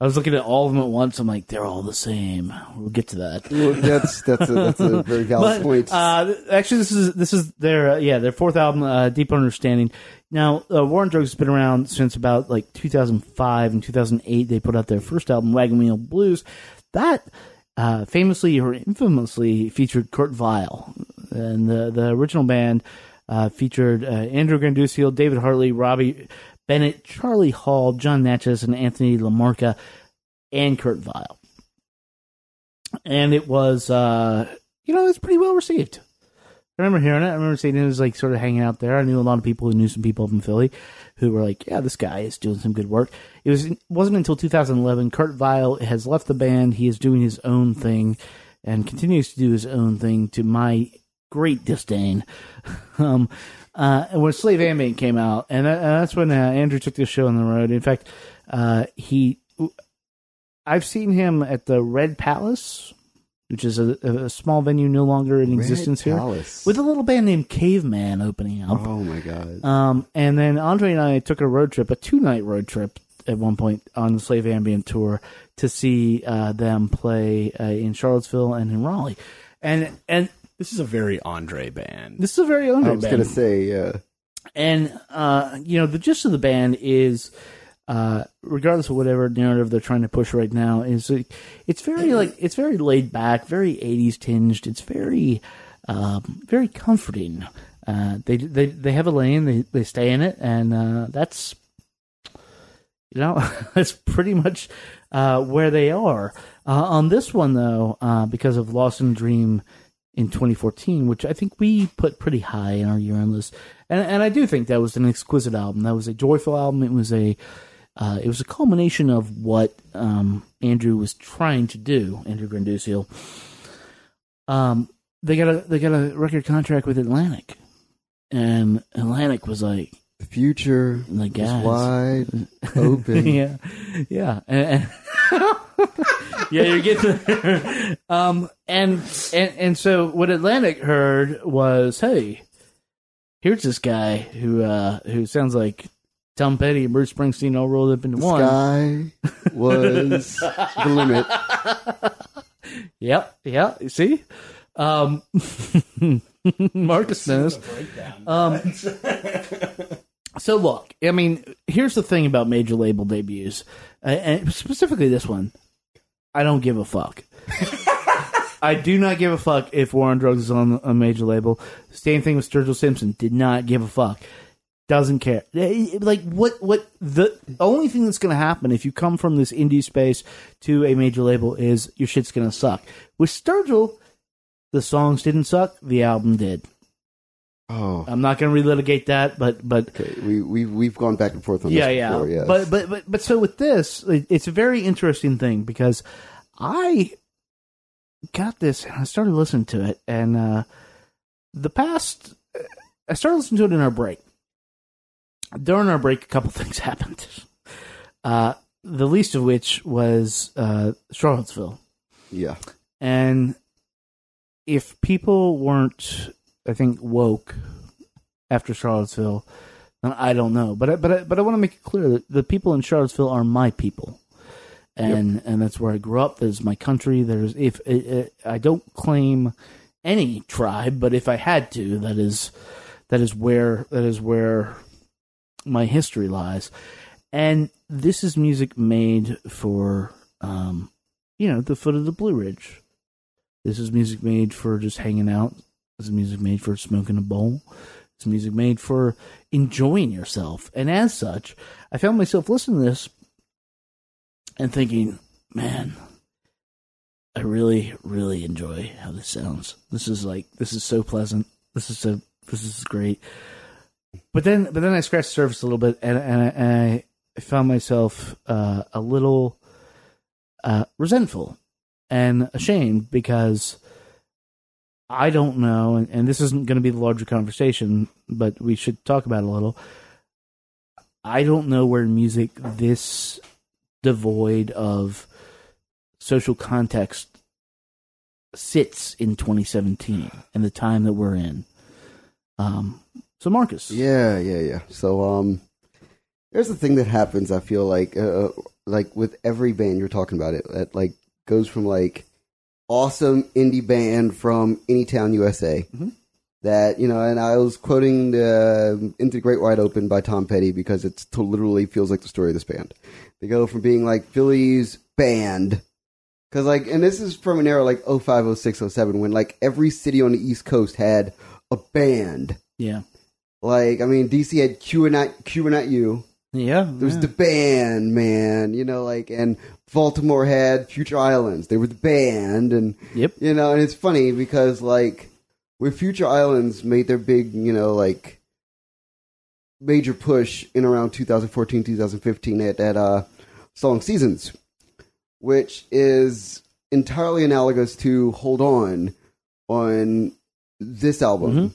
I was looking at all of them at once. I'm like, they're all the same. We'll get to that. Well, that's that's a, that's a very valid But, point. Uh, actually, this is this is their uh, yeah their fourth album, uh, Deep Understanding. Now, uh, War on Drugs has been around since about like 2005 and 2008. They put out their first album, Wagon Wheel Blues. That uh, famously or infamously featured Kurt Vile, and the the original band uh, featured uh, Andrew Granduciel, David Hartley, Robbie Bennett, Charlie Hall, John Natchez, and Anthony Lamarca, and Kurt Vile and it was uh you know it was pretty well received. I remember hearing it. I remember seeing it was like sort of hanging out there. I knew a lot of people who knew some people up in philly who were like yeah this guy is doing some good work. It was wasn't until 2011 kurt vile has left the band. He is doing his own thing and continues to do his own thing to my great disdain. Um uh, when Slave Ambient came out, and that, uh, that's when uh, Andrew took this show on the road. In fact, uh, he I've seen him at the Red Palace, which is a, a small venue no longer in Red existence Palace. here, with a little band named Caveman opening up. oh my god. Um, and then Andre and I took a road trip, a two night road trip at one point on the Slave Ambient tour to see uh, them play uh, in Charlottesville and in Raleigh. And and This is a very Andre band. this is a very Andre band. I was gonna say, yeah. And uh, you know, the gist of the band is, uh, regardless of whatever narrative they're trying to push right now, is it's very like it's very laid back, very '80s tinged. It's very, um, very comforting. Uh, they they they have a lane, they they stay in it, and uh, that's, you know, that's pretty much uh, where they are. Uh, on this one, though, uh, because of Lost in Dream in 2014, which I think we put pretty high in our year-end list, and and I do think that was an exquisite album. That was a joyful album. It was a uh, it was a culmination of what um, Andrew was trying to do. Andrew Granduciel. Um, they got a they got a record contract with Atlantic, and Atlantic was like, The future The is guys. wide open. yeah, yeah, and, and- yeah. You're getting there. um, and and and so what Atlantic heard was, hey, here's this guy who uh who sounds like Tom Petty and Bruce Springsteen all rolled up into The one. sky was the limit. Yep, yeah. You see, um, Marcus knows. Um, so look, I mean, here's the thing about major label debuts, uh, and specifically this one. I don't give a fuck. I do not give a fuck if War on Drugs is on a major label. Same thing with Sturgill Simpson. Did not give a fuck. Doesn't care. Like what? What the only thing that's going to happen if you come from this indie space to a major label is your shit's going to suck. With Sturgill, the songs didn't suck. The album did. Oh, I'm not going to relitigate that, but but okay. We we we've gone back and forth on yeah, this yeah. before. Yes. But but but but so with this, it's a very interesting thing because I got this and I started listening to it, and uh, the past I started listening to it in our break. During our break, a couple things happened. Uh, the least of which was uh, Charlottesville. yeah, And if people weren't, I think, woke after Charlottesville, then I don't know. But I, but I, but I want to make it clear that the people in Charlottesville are my people, and and that's where I grew up. There's my country. There's if i i I don't claim any tribe, but if I had to, that is that is where that is where my history lies. And this is music made for um, you know, the foot of the Blue Ridge. This is music made for just hanging out. This is music made for smoking a bowl. It's music made for enjoying yourself. And as such, I found myself listening to this and thinking, man, I really, really enjoy how this sounds. This is like this is so pleasant. This is so this is great. But then but then I scratched the surface a little bit and and I, and I found myself uh, a little uh, resentful and ashamed because I don't know, and, and this isn't going to be the larger conversation, but we should talk about it a little. I don't know where music this devoid of social context sits in 2017 and the time that we're in. Um, so Marcus, Yeah, yeah, yeah. So, um, there's a thing that happens. I feel like, uh, like with every band you're talking about, it that like goes from like awesome indie band from any town USA. That you know, and I was quoting the "Into the Great Wide Open" by Tom Petty because it literally feels like the story of this band. They go from being like Philly's band because like, and this is from an era like 05, 06, 07 when like every city on the East Coast had a band. yeah, Like, I mean, DC had Q and not Q and Not U. yeah, There was the band, man. You know, like, and Baltimore had Future Islands. They were the band, and Yep. you know, and it's funny because like, when Future Islands made their big, you know, like major push in around 2014, 2015 at that uh, song Seasons, which is entirely analogous to Hold On on this album Mhm.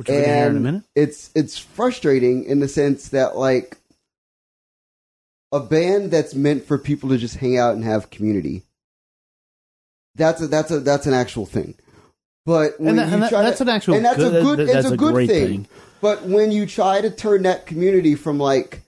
Which we're gonna hear in a minute. it's it's frustrating in the sense that like a band that's meant for people to just hang out and have community. That's a that's a that's an actual thing. But when that- you and that- try that's to, an actual and that's good- a good that- it's that's a a good thing. thing. But when you try to turn that community from like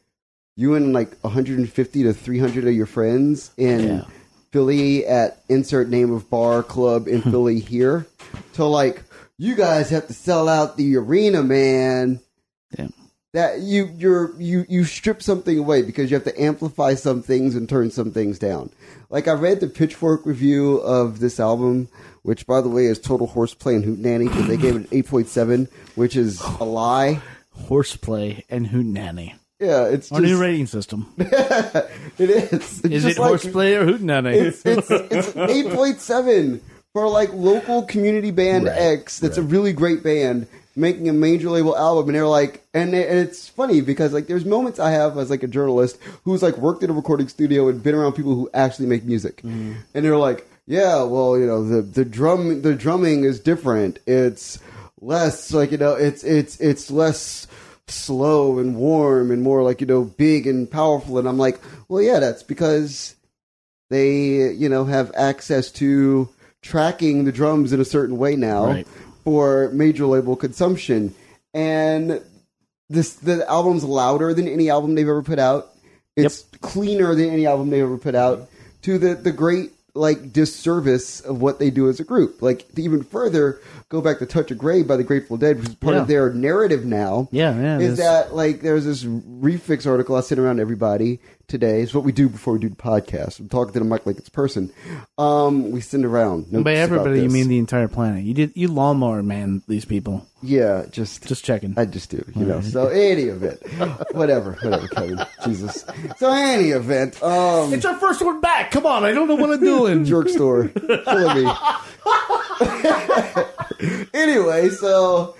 you and like 150 to 300 of your friends in Yeah. Philly at insert name of bar club in hmm. Philly here to like you guys have to sell out the arena, man. Yeah. That you you're you you strip something away because you have to amplify some things and turn some things down. Like I read the Pitchfork review of this album, which by the way is total horseplay and hootenanny because they gave it an eight point seven, which is a lie. Horseplay and hootenanny. Yeah, it's Our new rating system. it is. It's Is it like- horseplay or hootenanny? It's it's it's eight point seven for like local community band Right, X. That's a really great band making a major label album, and they're like, and, they, and it's funny because like there's moments I have as like a journalist who's like worked in a recording studio and been around people who actually make music, Mm. and they're like, yeah, well, you know, the the drum the drumming is different. It's less like you know, it's it's it's less slow and warm and more like you know big and powerful and i'm like well yeah that's because they you know have access to tracking the drums in a certain way now Right. for major label consumption. And this the album's louder than any album they've ever put out. It's cleaner than any album they've ever put out to the the great like disservice of what they do as a group. Like even further go back to touch of grey by the grateful dead which is part Yeah. of their narrative now Yeah, yeah, is this- that like there's this Relix article I sent around to everybody today. It's what we do before we do the podcast. I'm talking to the mic like it's a person. Um, we send around. By everybody, you mean the entire planet. You did you lawnmower man these people. yeah, just Just checking. I just do, you know. So any event, whatever, whatever, Kevin. Jesus. So any event, um, It's our first one back. Come on, I don't know what I'm doing. jerk store, killing me. anyway, so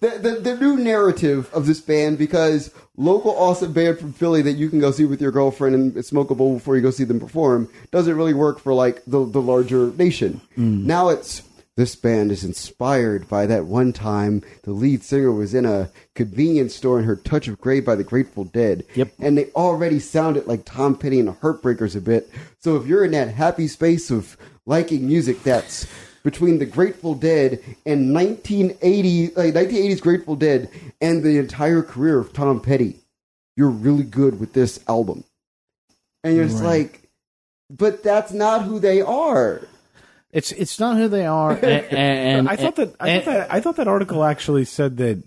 the, the the new narrative of this band because local awesome band from Philly that you can go see with your girlfriend and smoke a bowl before you go see them perform doesn't really work for like the the larger nation. Mm. Now it's this band is inspired by that one time the lead singer was in a convenience store and heard Touch of Grey by the Grateful Dead. Yep. And they already sounded like Tom Petty and the Heartbreakers a bit. So if you're in that happy space of liking music that's between the Grateful Dead and 1980, like uh, 1980s Grateful Dead and the entire career of Tom Petty, you're really good with this album. And you're just Right. like, but that's not who they are. It's it's not who they are, and, and I thought that I and- thought that I thought that article actually said that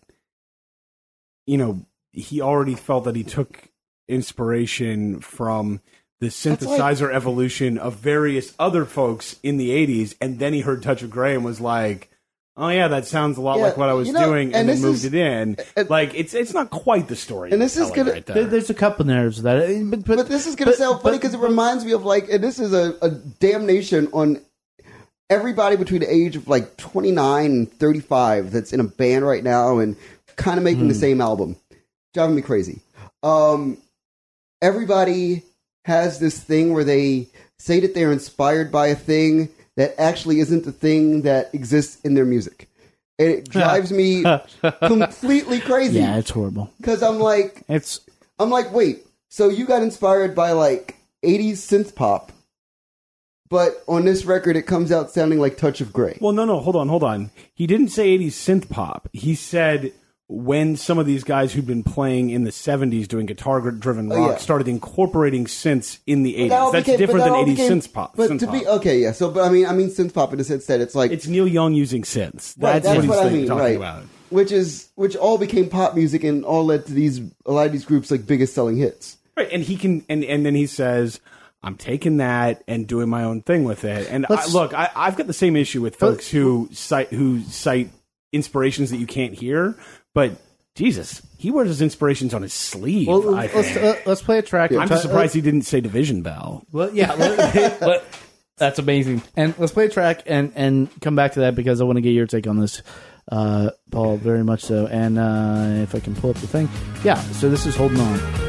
you know he already felt that he took inspiration from the synthesizer evolution of various other folks in the 80s and then he heard touch of gray and was like oh yeah that sounds a lot Yeah, like what i was you know, doing and, and then moved is- it in and- like it's it's not quite the story And this is gonna- right there- there. there's a couple narratives that, but, but But this is going to but- sound funny because it reminds me of like, and this is a, a damnation on everybody between the age of like 29 and 35 that's in a band right now and kind of making the same album. Driving me crazy. Um, everybody has this thing where they say that they're inspired by a thing that actually isn't the thing that exists in their music. And it drives me completely crazy yeah, it's horrible. because I'm like, It's I'm like, wait, so you got inspired by like 80s synth pop, but on this record, it comes out sounding like Touch of Grey. Well, no, no, hold on, hold on. He didn't say 80s synth pop. He said when some of these guys who'd been playing in the 70s doing guitar driven Oh, rock yeah. started incorporating synths in the 80s. That That's became- different than that all 80s became- synth pop. But synth to be okay, yeah. So, but I mean, I mean, synth pop in the sense that it's like It's Neil Young using synths. That's, Right, that's what he's what I mean, talking right? about. Which is which all became pop music and all led to these a lot of these groups like biggest selling hits. Right, and he can, and and then he says, "I'm taking that and doing my own thing with it." And I, look, I, I've got the same issue with folks who cite who cite inspirations that you can't hear, but Jesus, he wears his inspirations on his sleeve. Well, I let's think. uh, let's play a track. I'm just surprised he didn't say Division Bell. Well, yeah, let- let- that's amazing. And let's play a track and and come back to that because I want to get your take on this, uh, Paul. Very much so. And uh, if I can pull up the thing, yeah. So this is holding on.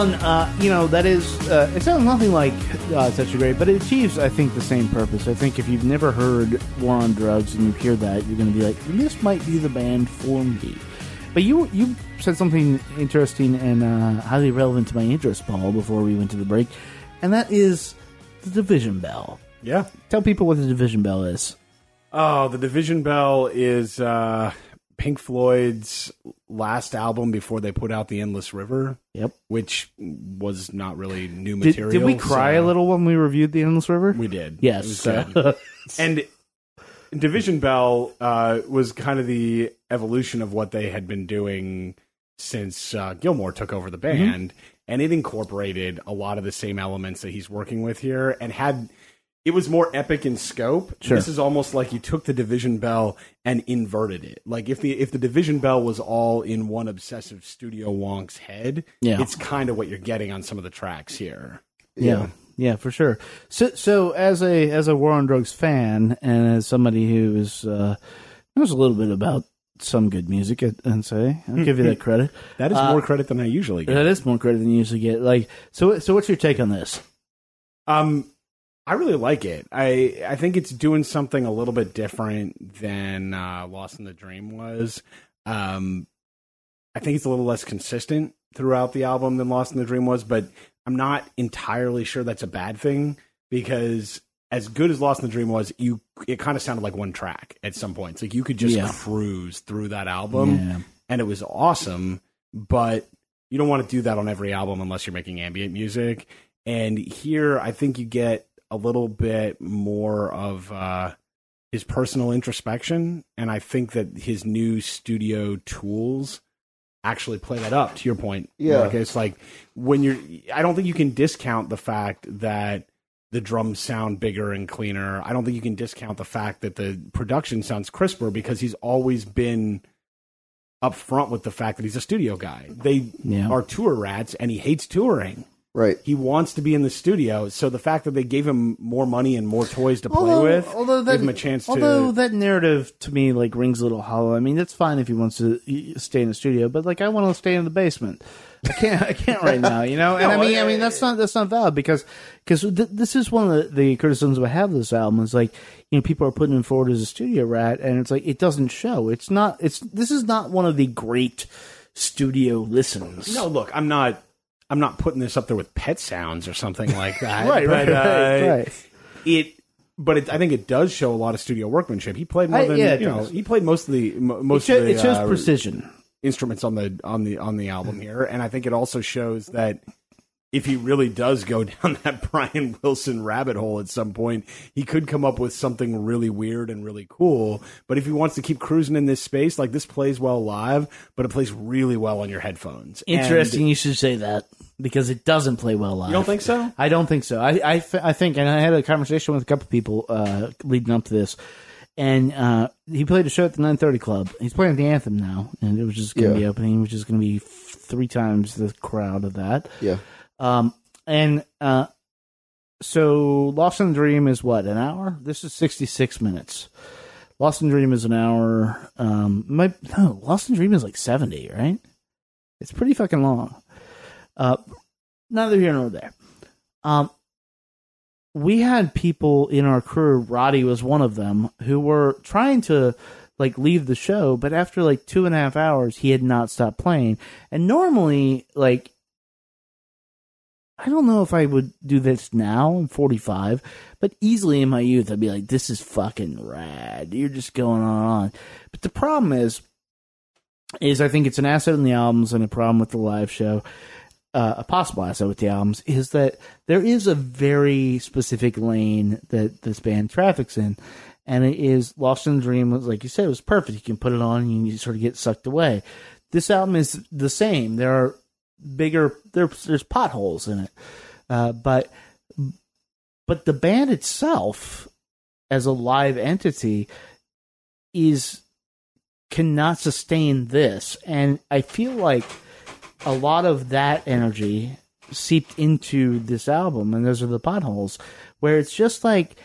On. Uh, you know that is. Uh, it sounds nothing like uh, such a great, but it achieves, I think, the same purpose. I think if you've never heard War on Drugs and you hear that, you're going to be like, "This might be the band for me." But you you said something interesting and uh, highly relevant to my interest, Paul, before we went to the break, and that is the Division Bell. Yeah. Tell people what the Division Bell is. Oh, the Division Bell is uh, Pink Floyd's last album before they put out the Endless River. Yep. Which was not really new Did, material. did we cry so- a little when we reviewed the Endless River? We did. Yes. And Division Bell uh, was kind of the evolution of what they had been doing since uh, Gilmour took over the Mm-hmm. band, and it incorporated a lot of the same elements that he's working with here, and had it was more epic in scope. Sure. This is almost like you took the Division Bell and inverted it. Like if the if the Division Bell was all in one obsessive studio wonk's head, Yeah. it's kind of what you're getting on some of the tracks here. Yeah. Yeah, for sure. So, so as a as a War on Drugs fan, and as somebody who is uh, knows a little bit about some good music, I'd I'd say. I'll give you that credit. That is Uh, more credit than I usually get. That is more credit than you usually get. Like, so, so what's your take on this? Um, I really like it. I I think it's doing something a little bit different than uh, Lost in the Dream was. Um, I think it's a little less consistent throughout the album than Lost in the Dream was, but I'm not entirely sure that's a bad thing because as good as Lost in the Dream was, you it kind of sounded like one track at some points. Like you could just Yeah. cruise through that album, Yeah. and it was awesome. But you don't want to do that on every album unless you're making ambient music. And here, I think you get a little bit more of uh, his personal introspection, and I think that his new studio tools actually play that up. To your point, Yeah. Mark. it's like when you're. I don't think you can discount the fact that the drums sound bigger and cleaner. I don't think you can discount the fact that the production sounds crisper because he's always been upfront with the fact that he's a studio guy. They Yeah. are tour rats, and he hates touring. Right. He wants to be in the studio. So the fact that they gave him more money and more toys to play although, with although that, gave him a chance although to. that narrative to me like rings a little hollow. I mean, that's fine if he wants to stay in the studio, but like I want to stay in the basement. I can't. I can't right now. You know, and No, I mean, I I- mean that's not that's not valid because because th- this is one of the, the criticisms I have of this album is like you know people are putting him forward as a studio rat, and it's like it doesn't show. It's not. It's this is not one of the great studio listens. no, look, I'm not. I'm not putting this up there with Pet Sounds or something like that. Right, but, right, right, uh, right. It, but it, I think it does show a lot of studio workmanship. He played more I- than yeah, it you know. He played most of the mo- It, most of the it shows uh, precision. instruments on the on the on the album here, and I think it also shows that if he really does go down that Brian Wilson rabbit hole at some point, he could come up with something really weird and really cool. But if he wants to keep cruising in this space, like this plays well live, but it plays really well on your headphones. And- Interesting, you should say that because it doesn't play well live. You don't think so? I don't think so. I I, th- I think, and I had a conversation with a couple people uh, leading up to this, and uh, he played a show at the 930 Club. He's playing the anthem now, and it was just going to Yeah. be opening, which is going to be f- three times the crowd of that. Yeah. Um, and uh, so Lost in Dream is what an hour. This is 66 minutes. Lost in Dream is an hour. Um, my, no, Lost in Dream is like 70, right? It's pretty fucking long. Uh, neither here nor there. Um, we had people in our crew. Roddy was one of them who were trying to like leave the show, but after like two and a half hours, he had not stopped playing. And normally, like, I don't know if I would do this now. I'm 45, but easily in my youth, I'd be like, "This is fucking rad." You're just going on and on. But the problem is, is I think it's an asset in the albums and a problem with the live show. Uh, a possible asset with the albums is that there is a very specific lane that this band traffics in, and it is Lost in the Dream. Was like you said, it was perfect. You can put it on and you sort of get sucked away. This album is the same. There are bigger There's there's potholes in it, uh, but but the band itself as a live entity is cannot sustain this. And i feel like a lot of that energy seeped into this album and those are the potholes where it's just like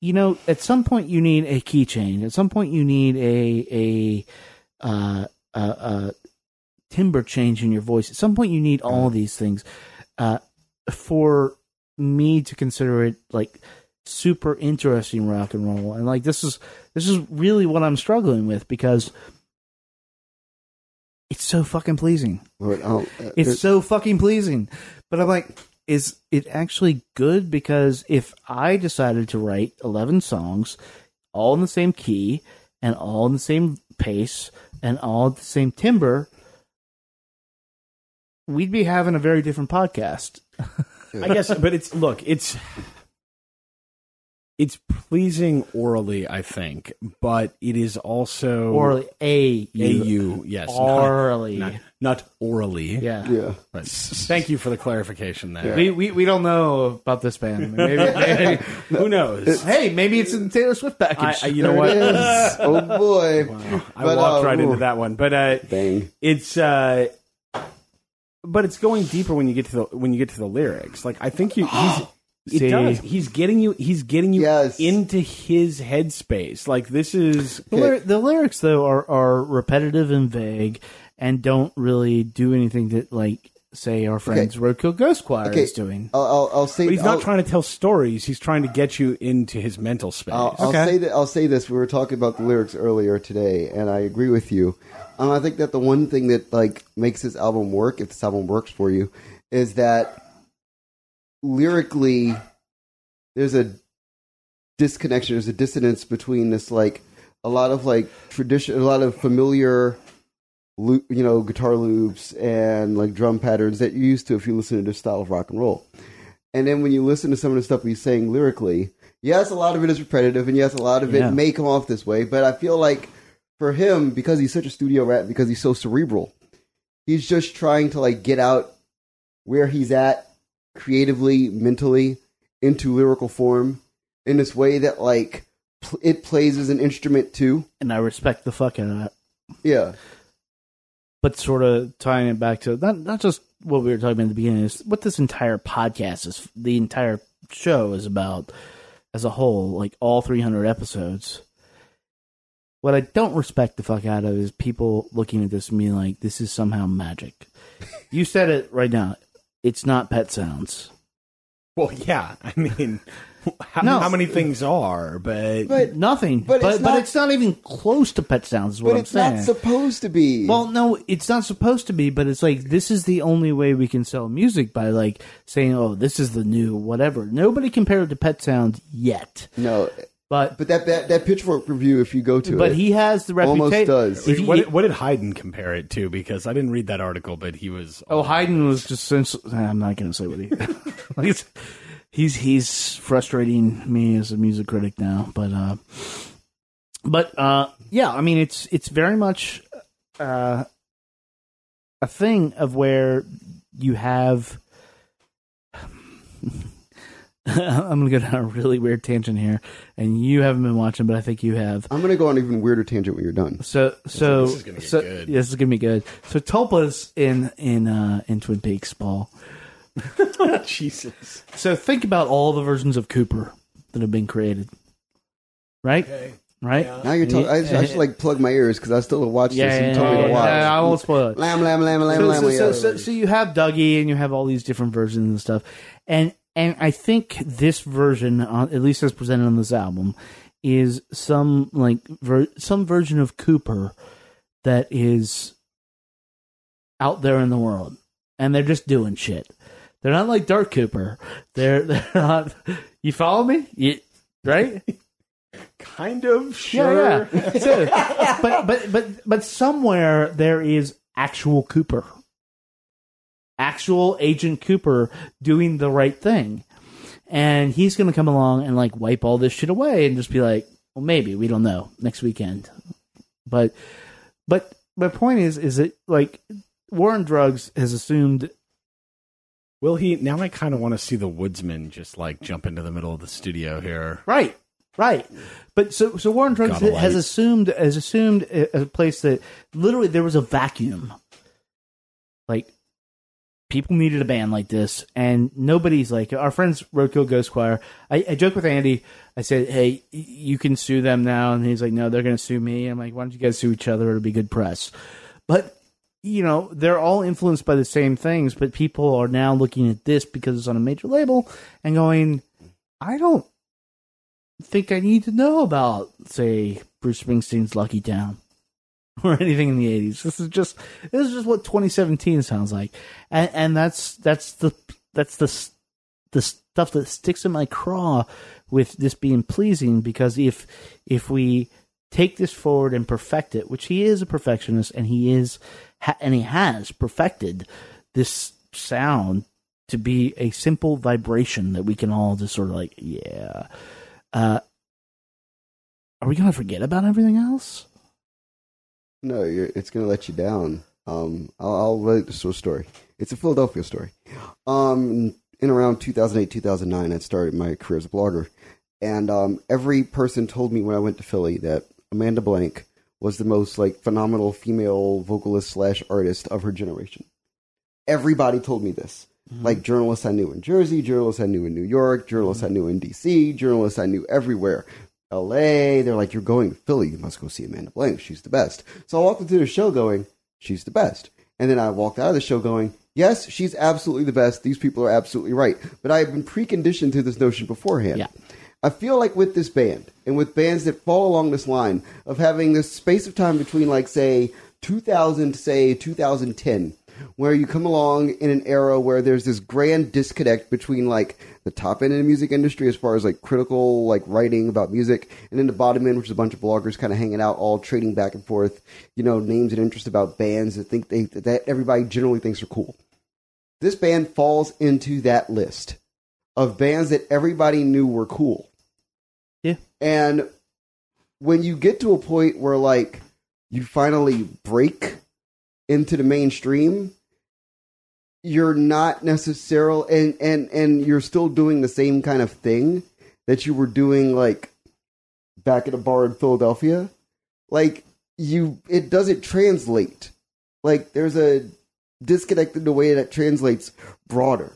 you know at some point you need a key change. At some point you need a a uh a, a timbre change in your voice. At some point you need all these things uh for me to consider it like super interesting rock and roll. And like this is this is really what i'm struggling with because it's so fucking pleasing. But, oh, uh, it's so fucking pleasing. But i'm like is it actually good? Because if i decided to write 11 songs all in the same key and all in the same pace and all at the same timbre we'd be having a very different podcast I guess, but it's look, it's it's pleasing aurally, I think, but it is also aurally a A U, yes, not- orally not, not orally. yeah yeah. But thank you for the clarification there. we, we we don't know about this band maybe, maybe Who knows? hey maybe it's in the taylor swift I, package I, you know There what? it is. oh boy. I But, walked uh, right into that one, but uh, Bang. it's uh, but it's going deeper when you get to the when you get to the lyrics. Like I think you he's It does. He's getting you. He's getting you Yes. into his headspace. Like this is. The, lyri- the lyrics though are are repetitive and vague, and don't really do anything that like say our friends Roadkill Ghost Choir Okay, is doing. I'll, I'll, I'll say But he's I'll- not trying to tell stories. He's trying to get you into his mental space. I'll, I'll say that. I'll say this. We were talking about the lyrics earlier today, and I agree with you. Um, I think that the one thing that like makes this album work, if this album works for you, is that lyrically, there's a disconnection. There's a dissonance between this like a lot of like tradition, a lot of familiar, loo- you know, guitar loops and like drum patterns that you're used to if you listen to this style of rock and roll. And then when you listen to some of the stuff he's saying lyrically, yes, a lot of it is repetitive, and yes, a lot of Yeah. it may come off this way. But I feel like for him, because he's such a studio rat, because he's so cerebral, he's just trying to like get out where he's at creatively, mentally, into lyrical form in this way that like pl- it plays as an instrument too. and I respect the fuck out of that. Yeah. But sort of tying it back to not not just what we were talking about in the beginning is what this entire podcast is. The entire show is about as a whole, like all 300 episodes. What I don't respect the fuck out of is people looking at this and being like, "This is somehow magic." you said it right now. It's not pet sounds. well, yeah. I mean, how, No. how many things are? But, But Nothing. But But it's but not- it's not even close to pet sounds. Is what but I'm it's saying. not supposed to be. Well, no, it's not supposed to be, but it's like this is the only way we can sell music by like saying, "Oh, this is the new whatever." Nobody compared it to Pet sounds yet, no. but But that, that that pitchfork review, if you go to it. but it, he has the almost reputation. does. If you, what, did- what did Haydn compare it to? Because I didn't read that article, but he was. oh, Haydn was just. I'm not going to say what he. like it's, he's he's frustrating me as a music critic now, but uh, but uh, yeah, I mean it's it's very much uh, a thing of where you have. I'm gonna go down a really weird tangent here, and you haven't been watching, but I think you have. I'm gonna go on an even weirder tangent when you're done. So so This is gonna get so good. yeah, this is gonna be good. So Tulpa's in in uh, in Twin Peaks, Paul. Jesus. So think about all the versions of Cooper that have been created, right? Right? Now you're talking. I, I should like plug my ears because I still have watched this. and you told me to watch. yeah, I won't spoil it. Lamb, lamb, lamb, lamb, so, lamb. so, so, so, so you have Dougie and you have all these different versions and stuff, and and I think this version, uh, at least as presented on this album, is some like ver- some version of Cooper that is out there in the world, and they're just doing shit. They're not like Dark Cooper. They're they're not. You follow me? You, right? Kind of, sure. Yeah, yeah. So, but but but but somewhere there is actual Cooper, actual Agent Cooper doing the right thing, and he's going to come along and like wipe all this shit away and just be like, well, maybe we don't know next weekend, but but my point is is that like War on Drugs has assumed Will he? Now I kind of want to see the woodsman just like jump into the middle of the studio here. Right, right. But so so War on Drugs has light. assumed has assumed a, a place that literally there was a vacuum. Like people needed a band like this, and nobody's like our friends Roadkill Ghost Choir. I, I joke with Andy. I said, "Hey, you can sue them now," and he's like, "No, they're going to sue me." I'm like, "Why don't you guys sue each other? It'll be good press." But you know, they're all influenced by the same things, but people are now looking at this because it's on a major label and going, "I don't think I need to know about, say, Bruce Springsteen's Lucky Town or anything in the '80s. This is just this is just what 2017 sounds like, and and that's that's the that's the the stuff that sticks in my craw with this being pleasing because if if we take this forward and perfect it, which he is a perfectionist and he is and he has perfected this sound to be a simple vibration that we can all just sort of like yeah uh, are we gonna forget about everything else? No, it's going to let you down. Um, I'll, I'll this a story. It's a Philadelphia story. Um, in around 2008, 2009, I started my career as a blogger. And um, every person told me when I went to Philly that Amanda Blank was the most like phenomenal female vocalist slash artist of her generation. Everybody told me this. Mm-hmm. Like journalists I knew in Jersey, journalists I knew in New York, journalists I mm-hmm. knew in DC, journalists I knew everywhere. LA, they're like, You're going to Philly, you must go see Amanda Blank. She's the best. So I walked into the show going, She's the best. And then I walked out of the show going, Yes, she's absolutely the best. These people are absolutely right. But I have been preconditioned to this notion beforehand. Yeah. I feel like with this band and with bands that fall along this line of having this space of time between, like, say, 2000 to say 2010, where you come along in an era where there's this grand disconnect between like the top end of the music industry as far as like critical like writing about music and then the bottom end which is a bunch of bloggers kind of hanging out all trading back and forth you know names and interest about bands that think they that everybody generally thinks are cool this band falls into that list of bands that everybody knew were cool. And when you get to a point where like you finally break into the mainstream you're not necessarily and and and you're still doing the same kind of thing that you were doing like back at a bar in Philadelphia like you it doesn't translate. Like there's a disconnect in the way that translates broader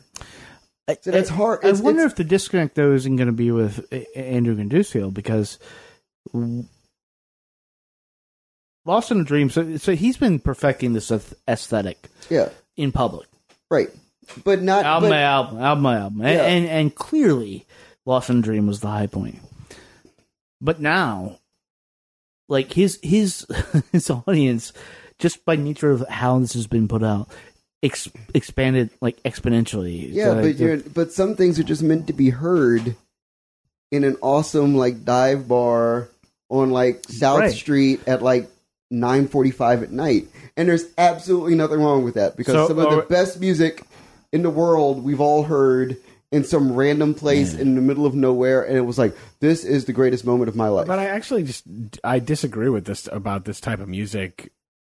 so that's hard I wonder if the disconnect though isn't going to be with Andrew Granduciel because Lost in a Dream. So, so he's been perfecting this aesthetic yeah in public. right but not album but, by album, album by album, and, Yeah. and and clearly, Lost in a Dream was the high point. But now, like his his his audience, just by nature of how this has been put out, ex- expanded like exponentially. Yeah, So, but like, you're, but some things are just meant to be heard in an awesome like dive bar on like South Right. Street at like nine forty five at night, and there's absolutely nothing wrong with that because So, some of the oh, best music in the world we've all heard in some random place in the middle of nowhere, and it was like this is the greatest moment of my life. But I actually just I disagree with this about this type of music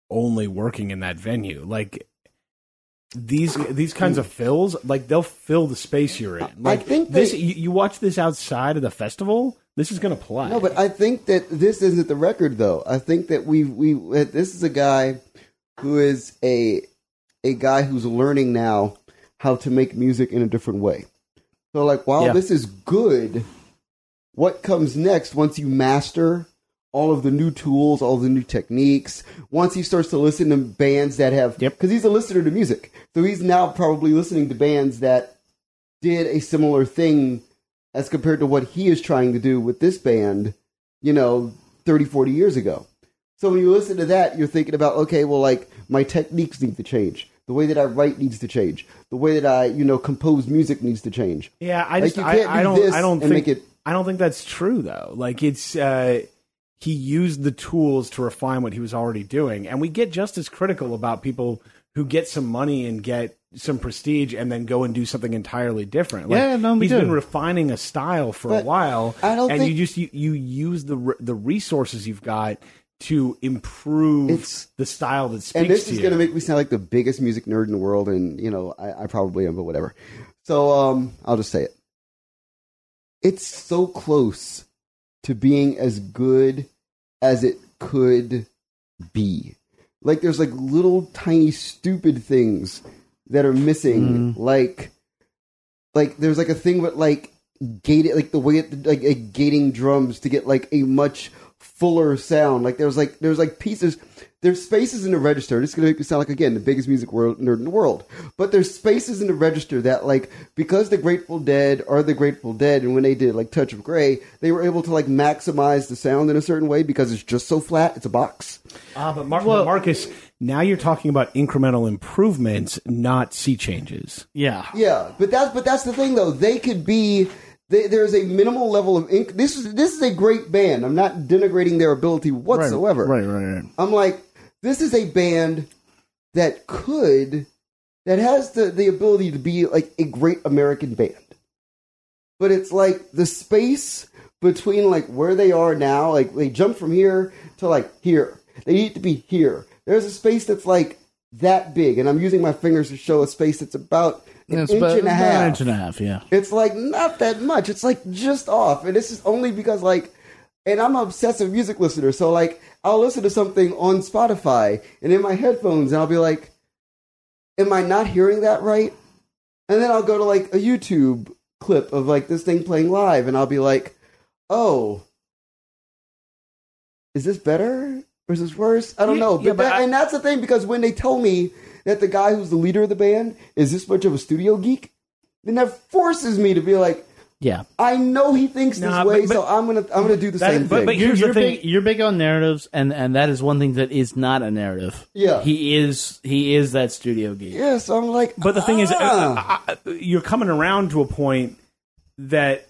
only working in that venue. Like these these kinds of fills, like they'll fill the space you're in. Like think this, you, you watch this outside of the festival. This is going to play. No, but I think that this isn't the record, though. I think that we we this is a guy who is a a guy who's learning now how to make music in a different way. So, like, while Yeah. this is good, what comes next once you master all of the new tools, all the new techniques? Once he starts to listen to bands that have, Yep. because he's a listener to music, so he's now probably listening to bands that did a similar thing as compared to what he is trying to do with this band, you know, 30, 40 years ago. So when you listen to that, you're thinking about, okay, well, like, my techniques need to change. The way that I write needs to change. The way that I, you know, compose music needs to change. Yeah, I Like, just you I, can't I do don't this I don't and think make it- I don't think that's true though. Like it's uh he used the tools to refine what he was already doing, and we get just as critical about people who get some money and get some prestige and then go and do something entirely different. Like, Yeah, no, we he's do. been refining a style for But a while, I don't and think- you just you, you use the the resources you've got to improve It's- the style that speaks and this is going to make me sound like the biggest music nerd in the world, and you know I, I probably am, but whatever. So um, I'll just say it. It's so close to being as good as it could be. Like there's like little tiny stupid things that are missing. Mm-hmm. Like, like there's like a thing with like gated, like the way it, like, like gating drums to get like a much fuller sound. Like there's like there's like pieces. There's spaces in the register. This is gonna make me sound like again the biggest music world nerd in the world. But there's spaces in the register that like because the Grateful Dead are the Grateful Dead, and when they did like Touch of Grey, they were able to like maximize the sound in a certain way because it's just so flat. It's a box. Ah, but, Mar- but Marcus, now you're talking about incremental improvements, not sea changes. yeah, Yeah, but that's but that's the thing though. They could be. There's a minimal level of inc- this is this is a great band. I'm not denigrating their ability whatsoever. right, right, right. I'm like, this is a band that could, that has the, the ability to be like a great American band. But it's like the space between like where they are now, like they jump from here to like here. They need to be here. There's a space that's like that big, and I'm using my fingers to show a space that's about an It's inch about- and a half. An inch and a half, yeah. It's like not that much. It's like just off. And this is only because like and I'm an obsessive music listener, so like I'll listen to something on Spotify and in my headphones and I'll be like, Am I not hearing that right? and then I'll go to like a YouTube clip of like this thing playing live, and I'll be like, "Oh, is this better or is this worse?" I don't know. But, yeah, but that, I- and that's the thing because when they tell me that the guy who's the leader of the band is this much of a studio geek, then that forces me to be like, Yeah. I know he thinks this Nah, way, but- but- so I'm gonna I'm gonna do the That- same but- thing. but You're, the thing- big, you're big on narratives, and, and that is one thing that is not a narrative. Yeah. he is he is that studio geek. yeah, so I'm like, But the thing is, uh, ah. uh, uh, you're coming around to a point that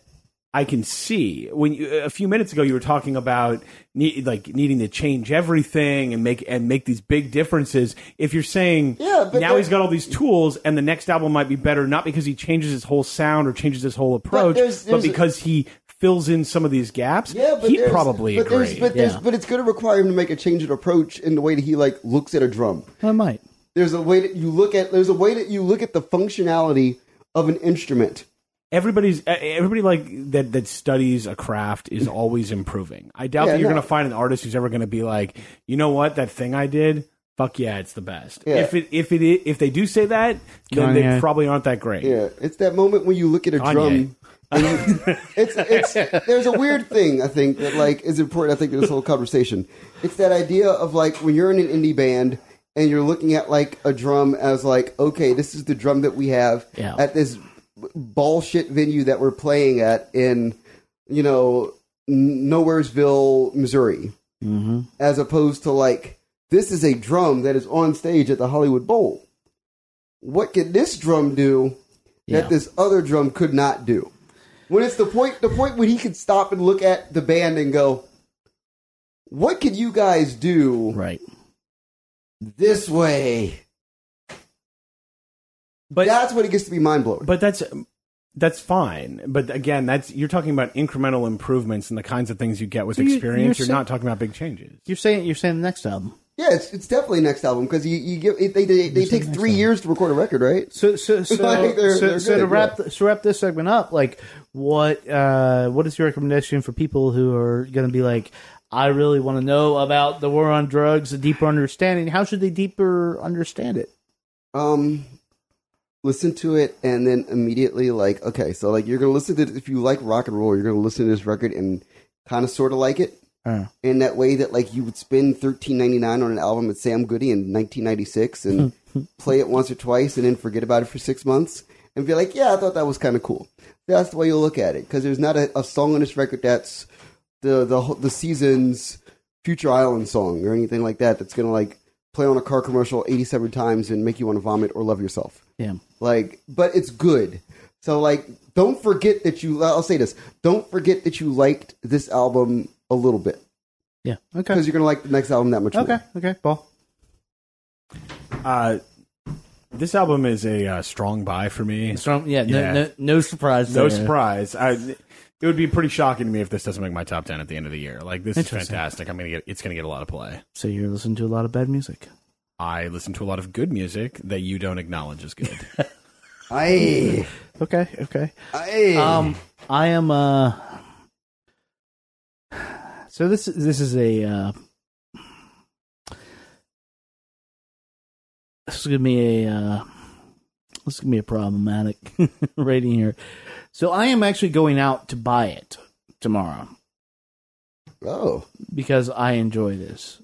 I can see. When you, a few minutes ago you were talking about need, like needing to change everything and make and make these big differences. If you're saying Yeah, but now he's got all these tools and the next album might be better, not because he changes his whole sound or changes his whole approach, but, there's- there's a- because he fills in some of these gaps. Yeah, but he'd probably but there's- agree. But, there's, Yeah. but it's going to require him to make a change in approach in the way that he like looks at a drum. I might. There's a way that you look at. There's a way that you look at the functionality of an instrument. Everybody's uh, everybody like that that studies a craft is always improving. I doubt Yeah, that you're no. going to find an artist who's ever going to be like, you know what, that thing I did, fuck yeah, it's the best. Yeah. If it if it if they do say that, then they probably aren't that great. Yeah, it's that moment when you look at a Kanye. drum. it's it's there's a weird thing I think that like is important. I think in this whole conversation, it's that idea of like when you're in an indie band and you're looking at like a drum as like okay, this is the drum that we have Yeah. at this bullshit venue that we're playing at in you know Nowheresville, Missouri, Mm-hmm. as opposed to like this is a drum that is on stage at the Hollywood Bowl. What can this drum do Yeah. that this other drum could not do? When it's the point, the point when he could stop and look at the band and go, "What could you guys do Right. this way?" But That's when it gets to be mind blowing. but that's that's fine. But again, that's you're talking about incremental improvements and the kinds of things you get with So you- experience. you're You're, sa- not talking about big changes. You're saying you're saying the next album. Yeah, it's, it's definitely next album because you, you give they they, they take three years to record a record, right? So so so, Like, they're- so, they're so to wrap yeah. th- to wrap this segment up, like what uh, what is your recommendation for people who are going to be like, I really want to know about the war on drugs, a deeper understanding. How should they deeper understand it? Um, listen to it and then immediately like, okay, so like you're gonna listen to if you like rock and roll, you're gonna listen to this record and kind of sort of like it Uh, in that way that like you would spend thirteen ninety nine on an album at Sam Goody in nineteen ninety six and play it once or twice and then forget about it for six months and be like, yeah, I thought that was kind of cool. That's the way you'll look at it because there's not a, a song on this record that's the the the season's Future Island song or anything like that that's gonna like play on a car commercial 87 times and make you want to vomit or love yourself. yeah. Like, but it's good. So like, don't forget that you. I'll say this: don't forget that you liked this album a little bit Yeah. Okay. because you're gonna like the next album that much Okay. more. Okay. Paul. Uh, this album is a uh, strong buy for me. Strong. Yeah. No. Yeah. No, no surprise. No there. surprise. I, it would be pretty shocking to me if this doesn't make my top ten at the end of the year. Like this is fantastic. I'm gonna get. It's gonna get a lot of play. So you're listening to a lot of bad music. I listen to a lot of good music that you don't acknowledge as good. I Okay. Okay. aye. Um, I am. Uh, so this this is a. Uh, this is gonna be a. Uh, this is gonna be a problematic rating here. So I am actually going out to buy it tomorrow oh, because I enjoy this.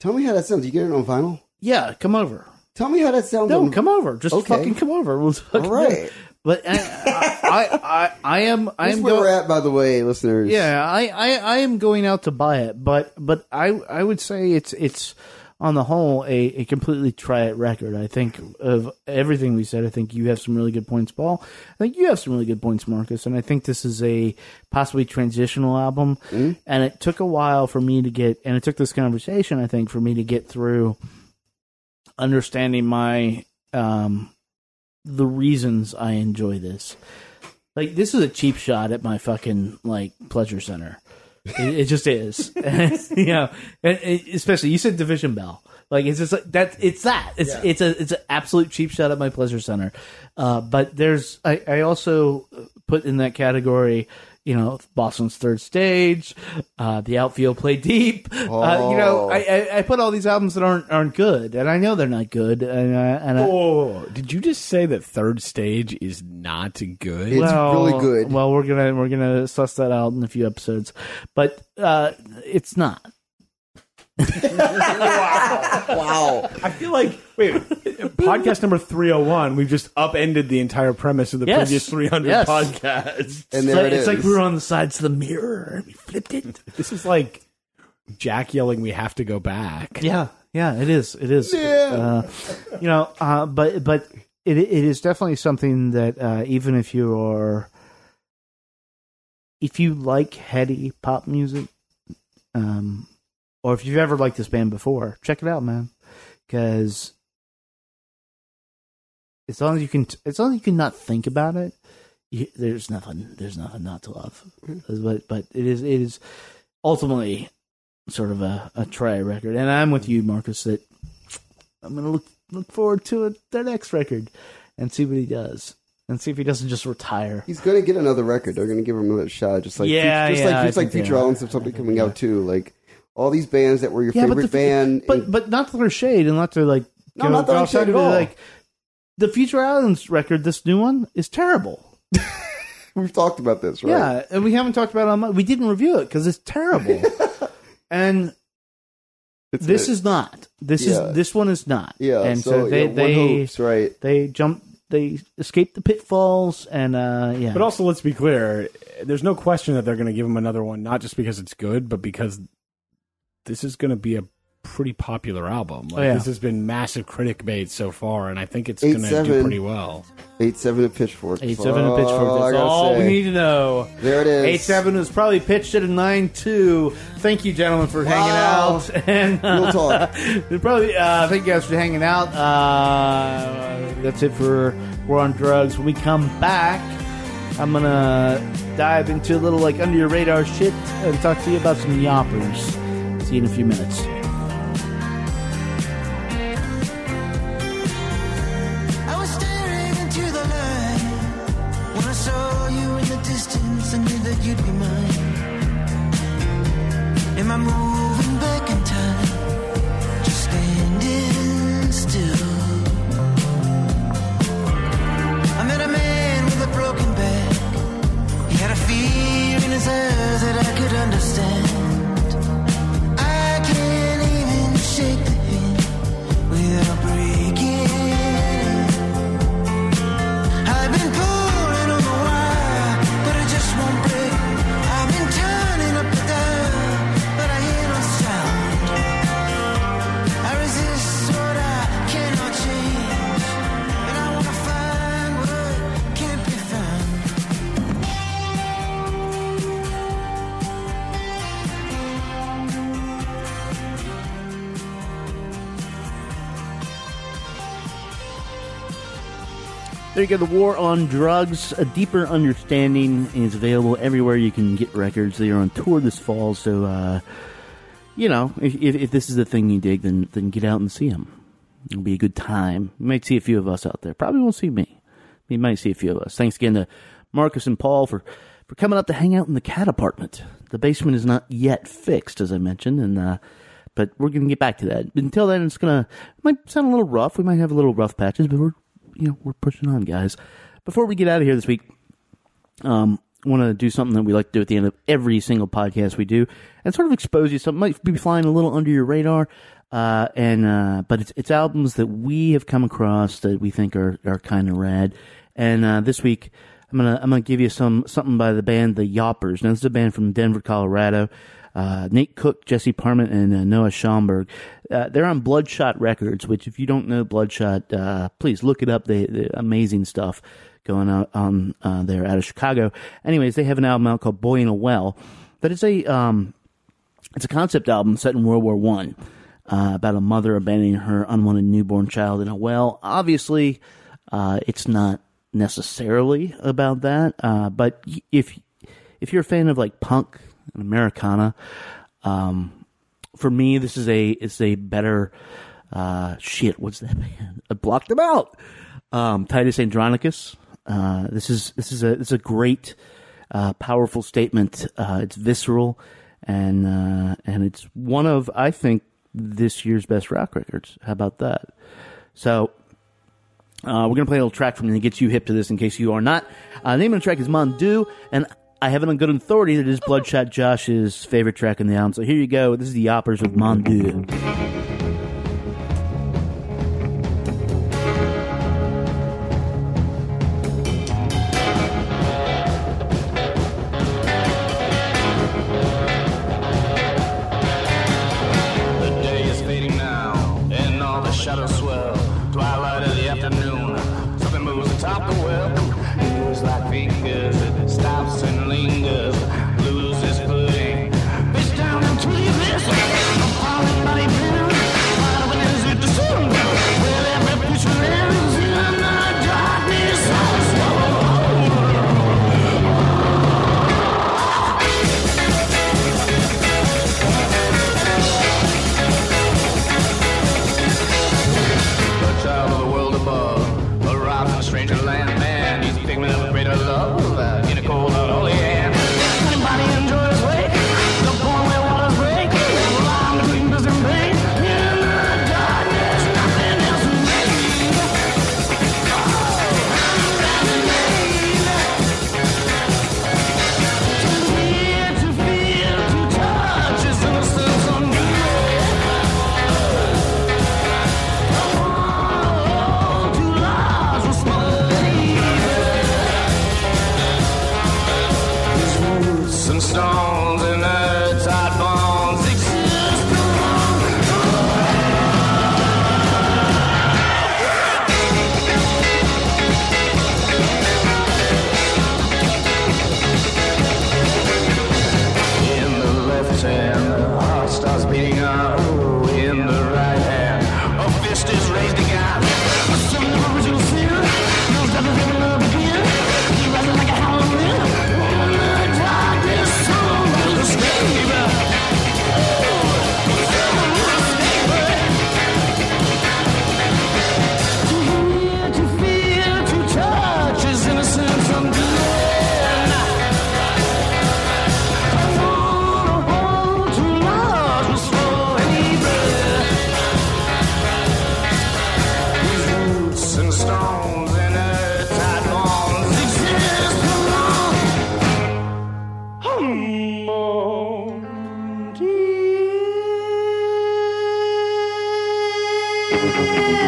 Tell me how that sounds. You get it on vinyl? Yeah, come over. Tell me how that sounds. No, on, come over. Just Okay. fucking come over. We'll All right. But uh, I, I, I, I am. I am where go- we're at, by the way, listeners. Yeah, I, I, I am going out to buy it, but but I I would say it's it's on the whole a, a completely try it record. I think of everything we said. I think you have some really good points, Paul. I think you have some really good points, Marcus. And I think this is a possibly transitional album. And it took a while for me to get, and it took this conversation, I think, for me to get through understanding my um the reasons I enjoy this. Like this is a cheap shot at my fucking like pleasure center. It, it just is, you know. And especially you said Division Bell. Like it's just like that. It's that. It's it's a it's an absolute cheap shot at my pleasure center. Uh, but there's I, I also put in that category. You know, Boston's third stage, uh, the outfield play deep. Uh, you know, Oh. I, I, I put all these albums that aren't aren't good, and I know they're not good. And, I, and I, Oh, did you just say that third stage is not good? It's really good. Well, we're gonna we're gonna suss that out in a few episodes, but uh, it's not. Wow. Wow. I feel like wait, podcast number three hundred one. We've just upended the entire premise of the Yes. previous three hundred Yes. podcasts. And It's there like, it it's is. like we were on the sides of the mirror and we flipped it. This is like Jack yelling, "We have to go back." Yeah, yeah, it is. It is. Uh, you know, uh, but but it it is definitely something that uh, even if you are, if you like heady pop music, um, or if you've ever liked this band before, check it out, man. Because as long as you can, as long as you can not think about it, you, there's nothing. There's nothing not to love. Mm-hmm. But but it is it is ultimately sort of a, a try record. And I'm with you, Marcus, that I'm gonna look look forward to it, their next record and see what he does. And see if he doesn't just retire. He's gonna get another record. They're gonna give him another shot, just like Yeah, just yeah, like just like think they Future Islands of something coming out too. Like all these bands that were your Yeah, but favorite the- band. But but not to their shade and not to like No, not throwing outside shade of at all. Like the Future Islands record, this new one, is terrible. we've talked about this, right? Yeah, and we haven't talked about it on my, we didn't review it because it's terrible. and It's this a- is not. This Yeah. is this one is not. yeah. and so, so, they yeah, one they hopes, right? they jump they escape the pitfalls and uh yeah But also, let's be clear: there's no question that they're going to give him another one, not just because it's good, but because this is going to be a pretty popular album. Like, Oh, yeah. This has been massive critic bait so far, and I think it's going to do pretty well. Eight seven at Pitchfork. Eight seven and pitchfork. all I all we need to know. There it is. Eight seven was probably pitched at a nine two. Thank you, gentlemen, for hanging out. And Real talk. probably uh, thank you guys for hanging out. Uh, that's it for War on Drugs. When we come back, I'm gonna dive into a little like under your radar shit and talk to you about some Yawpers. See you in a few minutes. I was staring into the light when I saw you in the distance. I knew that you'd be mine. Am I moving Go. The War on Drugs. A deeper understanding is available everywhere you can get records. They are on tour this fall, so uh, you know if, if, if this is the thing you dig, then then get out and see them. It'll be a good time. You might see a few of us out there. Probably won't see me. You might see a few of us. Thanks again to Marcus and Paul for for coming up to hang out in the cat apartment. The basement is not yet fixed, as I mentioned, and uh, but we're gonna get back to that. Until then, it's gonna might sound a little rough. We might have a little rough patches, but we're you know we're pushing on, guys. Before we get out of here this week, um, want to do something that we like to do at the end of every single podcast we do, and sort of expose you. Something might be flying a little under your radar, uh, and uh, but it's it's albums that we have come across that we think are are kind of rad. And uh, this week, I'm gonna I'm gonna give you some something by the band The Yawpers. Now this is a band from Denver, Colorado. Uh, Nate Cook, Jesse Parmet, and uh, Noah Schomburg. Uh, they're on Bloodshot Records, which if you don't know Bloodshot, uh, please look it up. They, amazing stuff going out on uh, there out of Chicago. Anyways, they have an album out called Boy in a Well. That is a um, it's a concept album set in World War One uh, about a mother abandoning her unwanted newborn child in a well. Obviously, it's not necessarily about that, uh, but if if you're a fan of like punk and Americana, um, for me this is a it's a better uh, shit. What's that? I blocked them out. Um, Titus Andronicus. Uh, this is this is a is a great uh, powerful statement. Uh, it's visceral, and uh, and it's one of I think this year's best rock records. How about that? So. Uh, we're gonna play a little track from it and get you hip to this in case you are not. Uh, the name of the track is Mondu, and I have it on good authority that it is Bloodshot Josh's favorite track in the album. So here you go. This is the Yawpers Mondu. The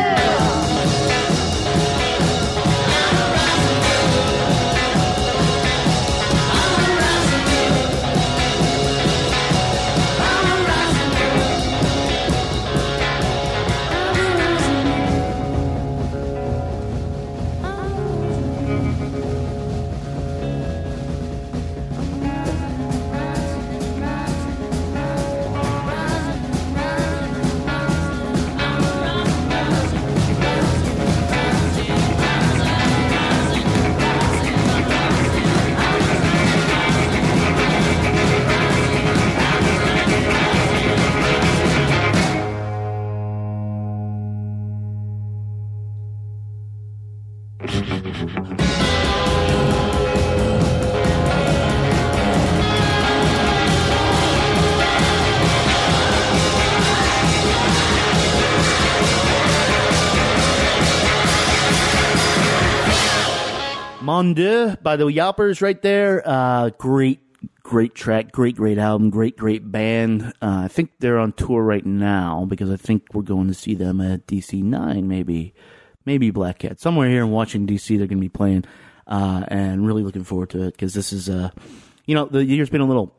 Yeah. Monde by the Yawpers right there. Uh, great, great track, great, great album, great, great band. Uh, I think they're on tour right now because I think we're going to see them at DC Nine, maybe, maybe Black Cat somewhere here in Washington DC. They're going to be playing, uh, and really looking forward to it because this is, uh, you know, the year's been a little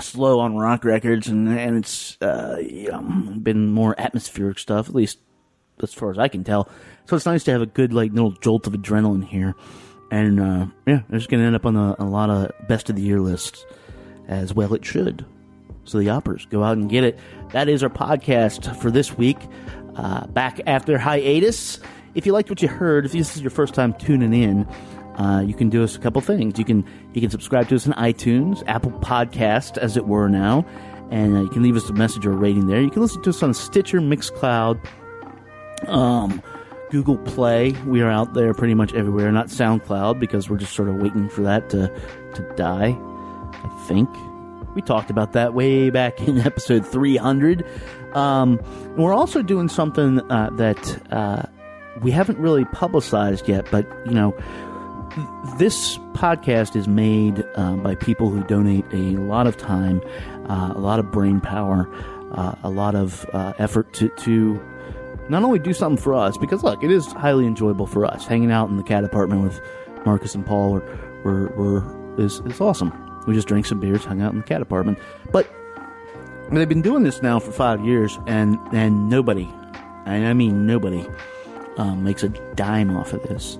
slow on rock records, and and it's uh, you know, been more atmospheric stuff, at least as far as I can tell. So it's nice to have a good like little jolt of adrenaline here, and uh, yeah, it's going to end up on a, a lot of best of the year lists, as well it should. So the Yawpers go out and get it. That is our podcast for this week. Uh, back after hiatus. If you liked what you heard, if this is your first time tuning in, uh, you can do us a couple things. You can you can subscribe to us on iTunes, Apple Podcast, as it were now, and uh, you can leave us a message or a rating there. You can listen to us on Stitcher, Mixcloud, um, Google Play. We are out there pretty much everywhere. Not SoundCloud because we're just sort of waiting for that to to die. I think we talked about that way back in episode 300. Um, we're also doing something uh, that uh, we haven't really publicized yet, but you know, this podcast is made uh, by people who donate a lot of time, uh, a lot of brain power, uh, a lot of uh, effort to, to not only do something for us, because look, it is highly enjoyable for us. Hanging out in the cat apartment with Marcus and Paul were, were, is, is awesome. We just drank some beers, hung out in the cat apartment. But they've been doing this now for five years, and, and nobody, and I mean nobody, um, makes a dime off of this.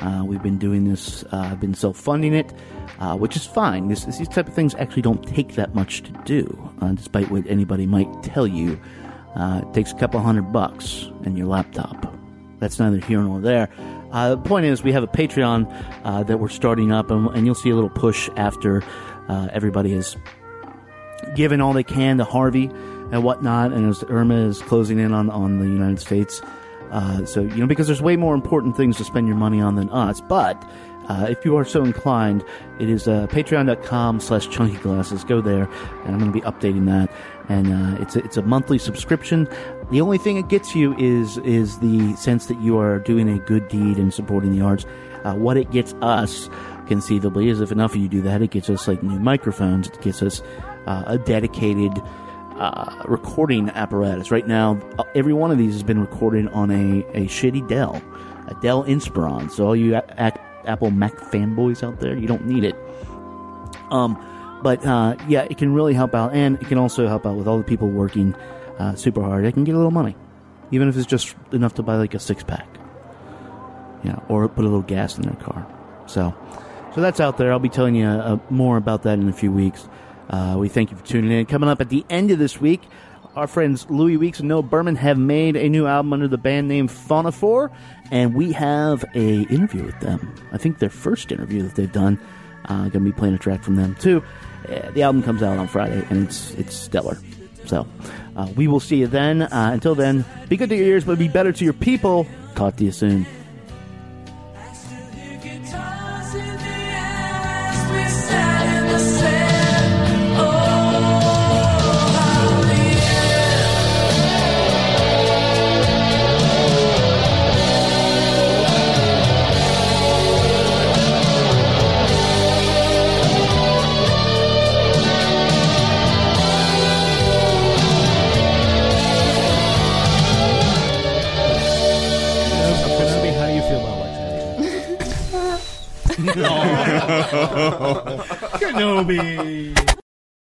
Uh, we've been doing this, uh, been self funding it, uh, which is fine. This, these type of things actually don't take that much to do, uh, despite what anybody might tell you. Uh, it takes a couple hundred bucks and your laptop. That's neither here nor there. Uh, the point is, we have a Patreon uh, that we're starting up, and, and you'll see a little push after uh, everybody has given all they can to Harvey and whatnot, and as Irma is closing in on, on the United States. Uh, so, you know, because there's way more important things to spend your money on than us. But uh, if you are so inclined, it is uh, patreon.com slash chunky glasses. Go there, and I'm going to be updating that. And uh, it's, a, it's a monthly subscription. The only thing it gets you is, is the sense that you are doing a good deed and supporting the arts. Uh, what it gets us, conceivably, is if enough of you do that, it gets us like new microphones. It gets us uh, a dedicated uh, recording apparatus. Right now, uh, every one of these has been recorded on a, a shitty Dell, a Dell Inspiron. So all you a- a- Apple Mac fanboys out there, you don't need it. Um, but uh, yeah, it can really help out, and it can also help out with all the people working uh, super hard. They can get a little money, even if it's just enough to buy like a six pack, know, or put a little gas in their car. So, so that's out there. I'll be telling you uh, more about that in a few weeks. Uh, we thank you for tuning in. Coming up at the end of this week, our friends Louis Weeks and Noah Berman have made a new album under the band name Faunaphore, and we have a interview with them. I think their first interview that they've done. Uh, going to be playing a track from them too. Uh, the album comes out on Friday, and it's it's stellar. So uh, we will see you then. Uh, until then, be good to your ears, but be better to your people. Talk to you soon. Kenobi.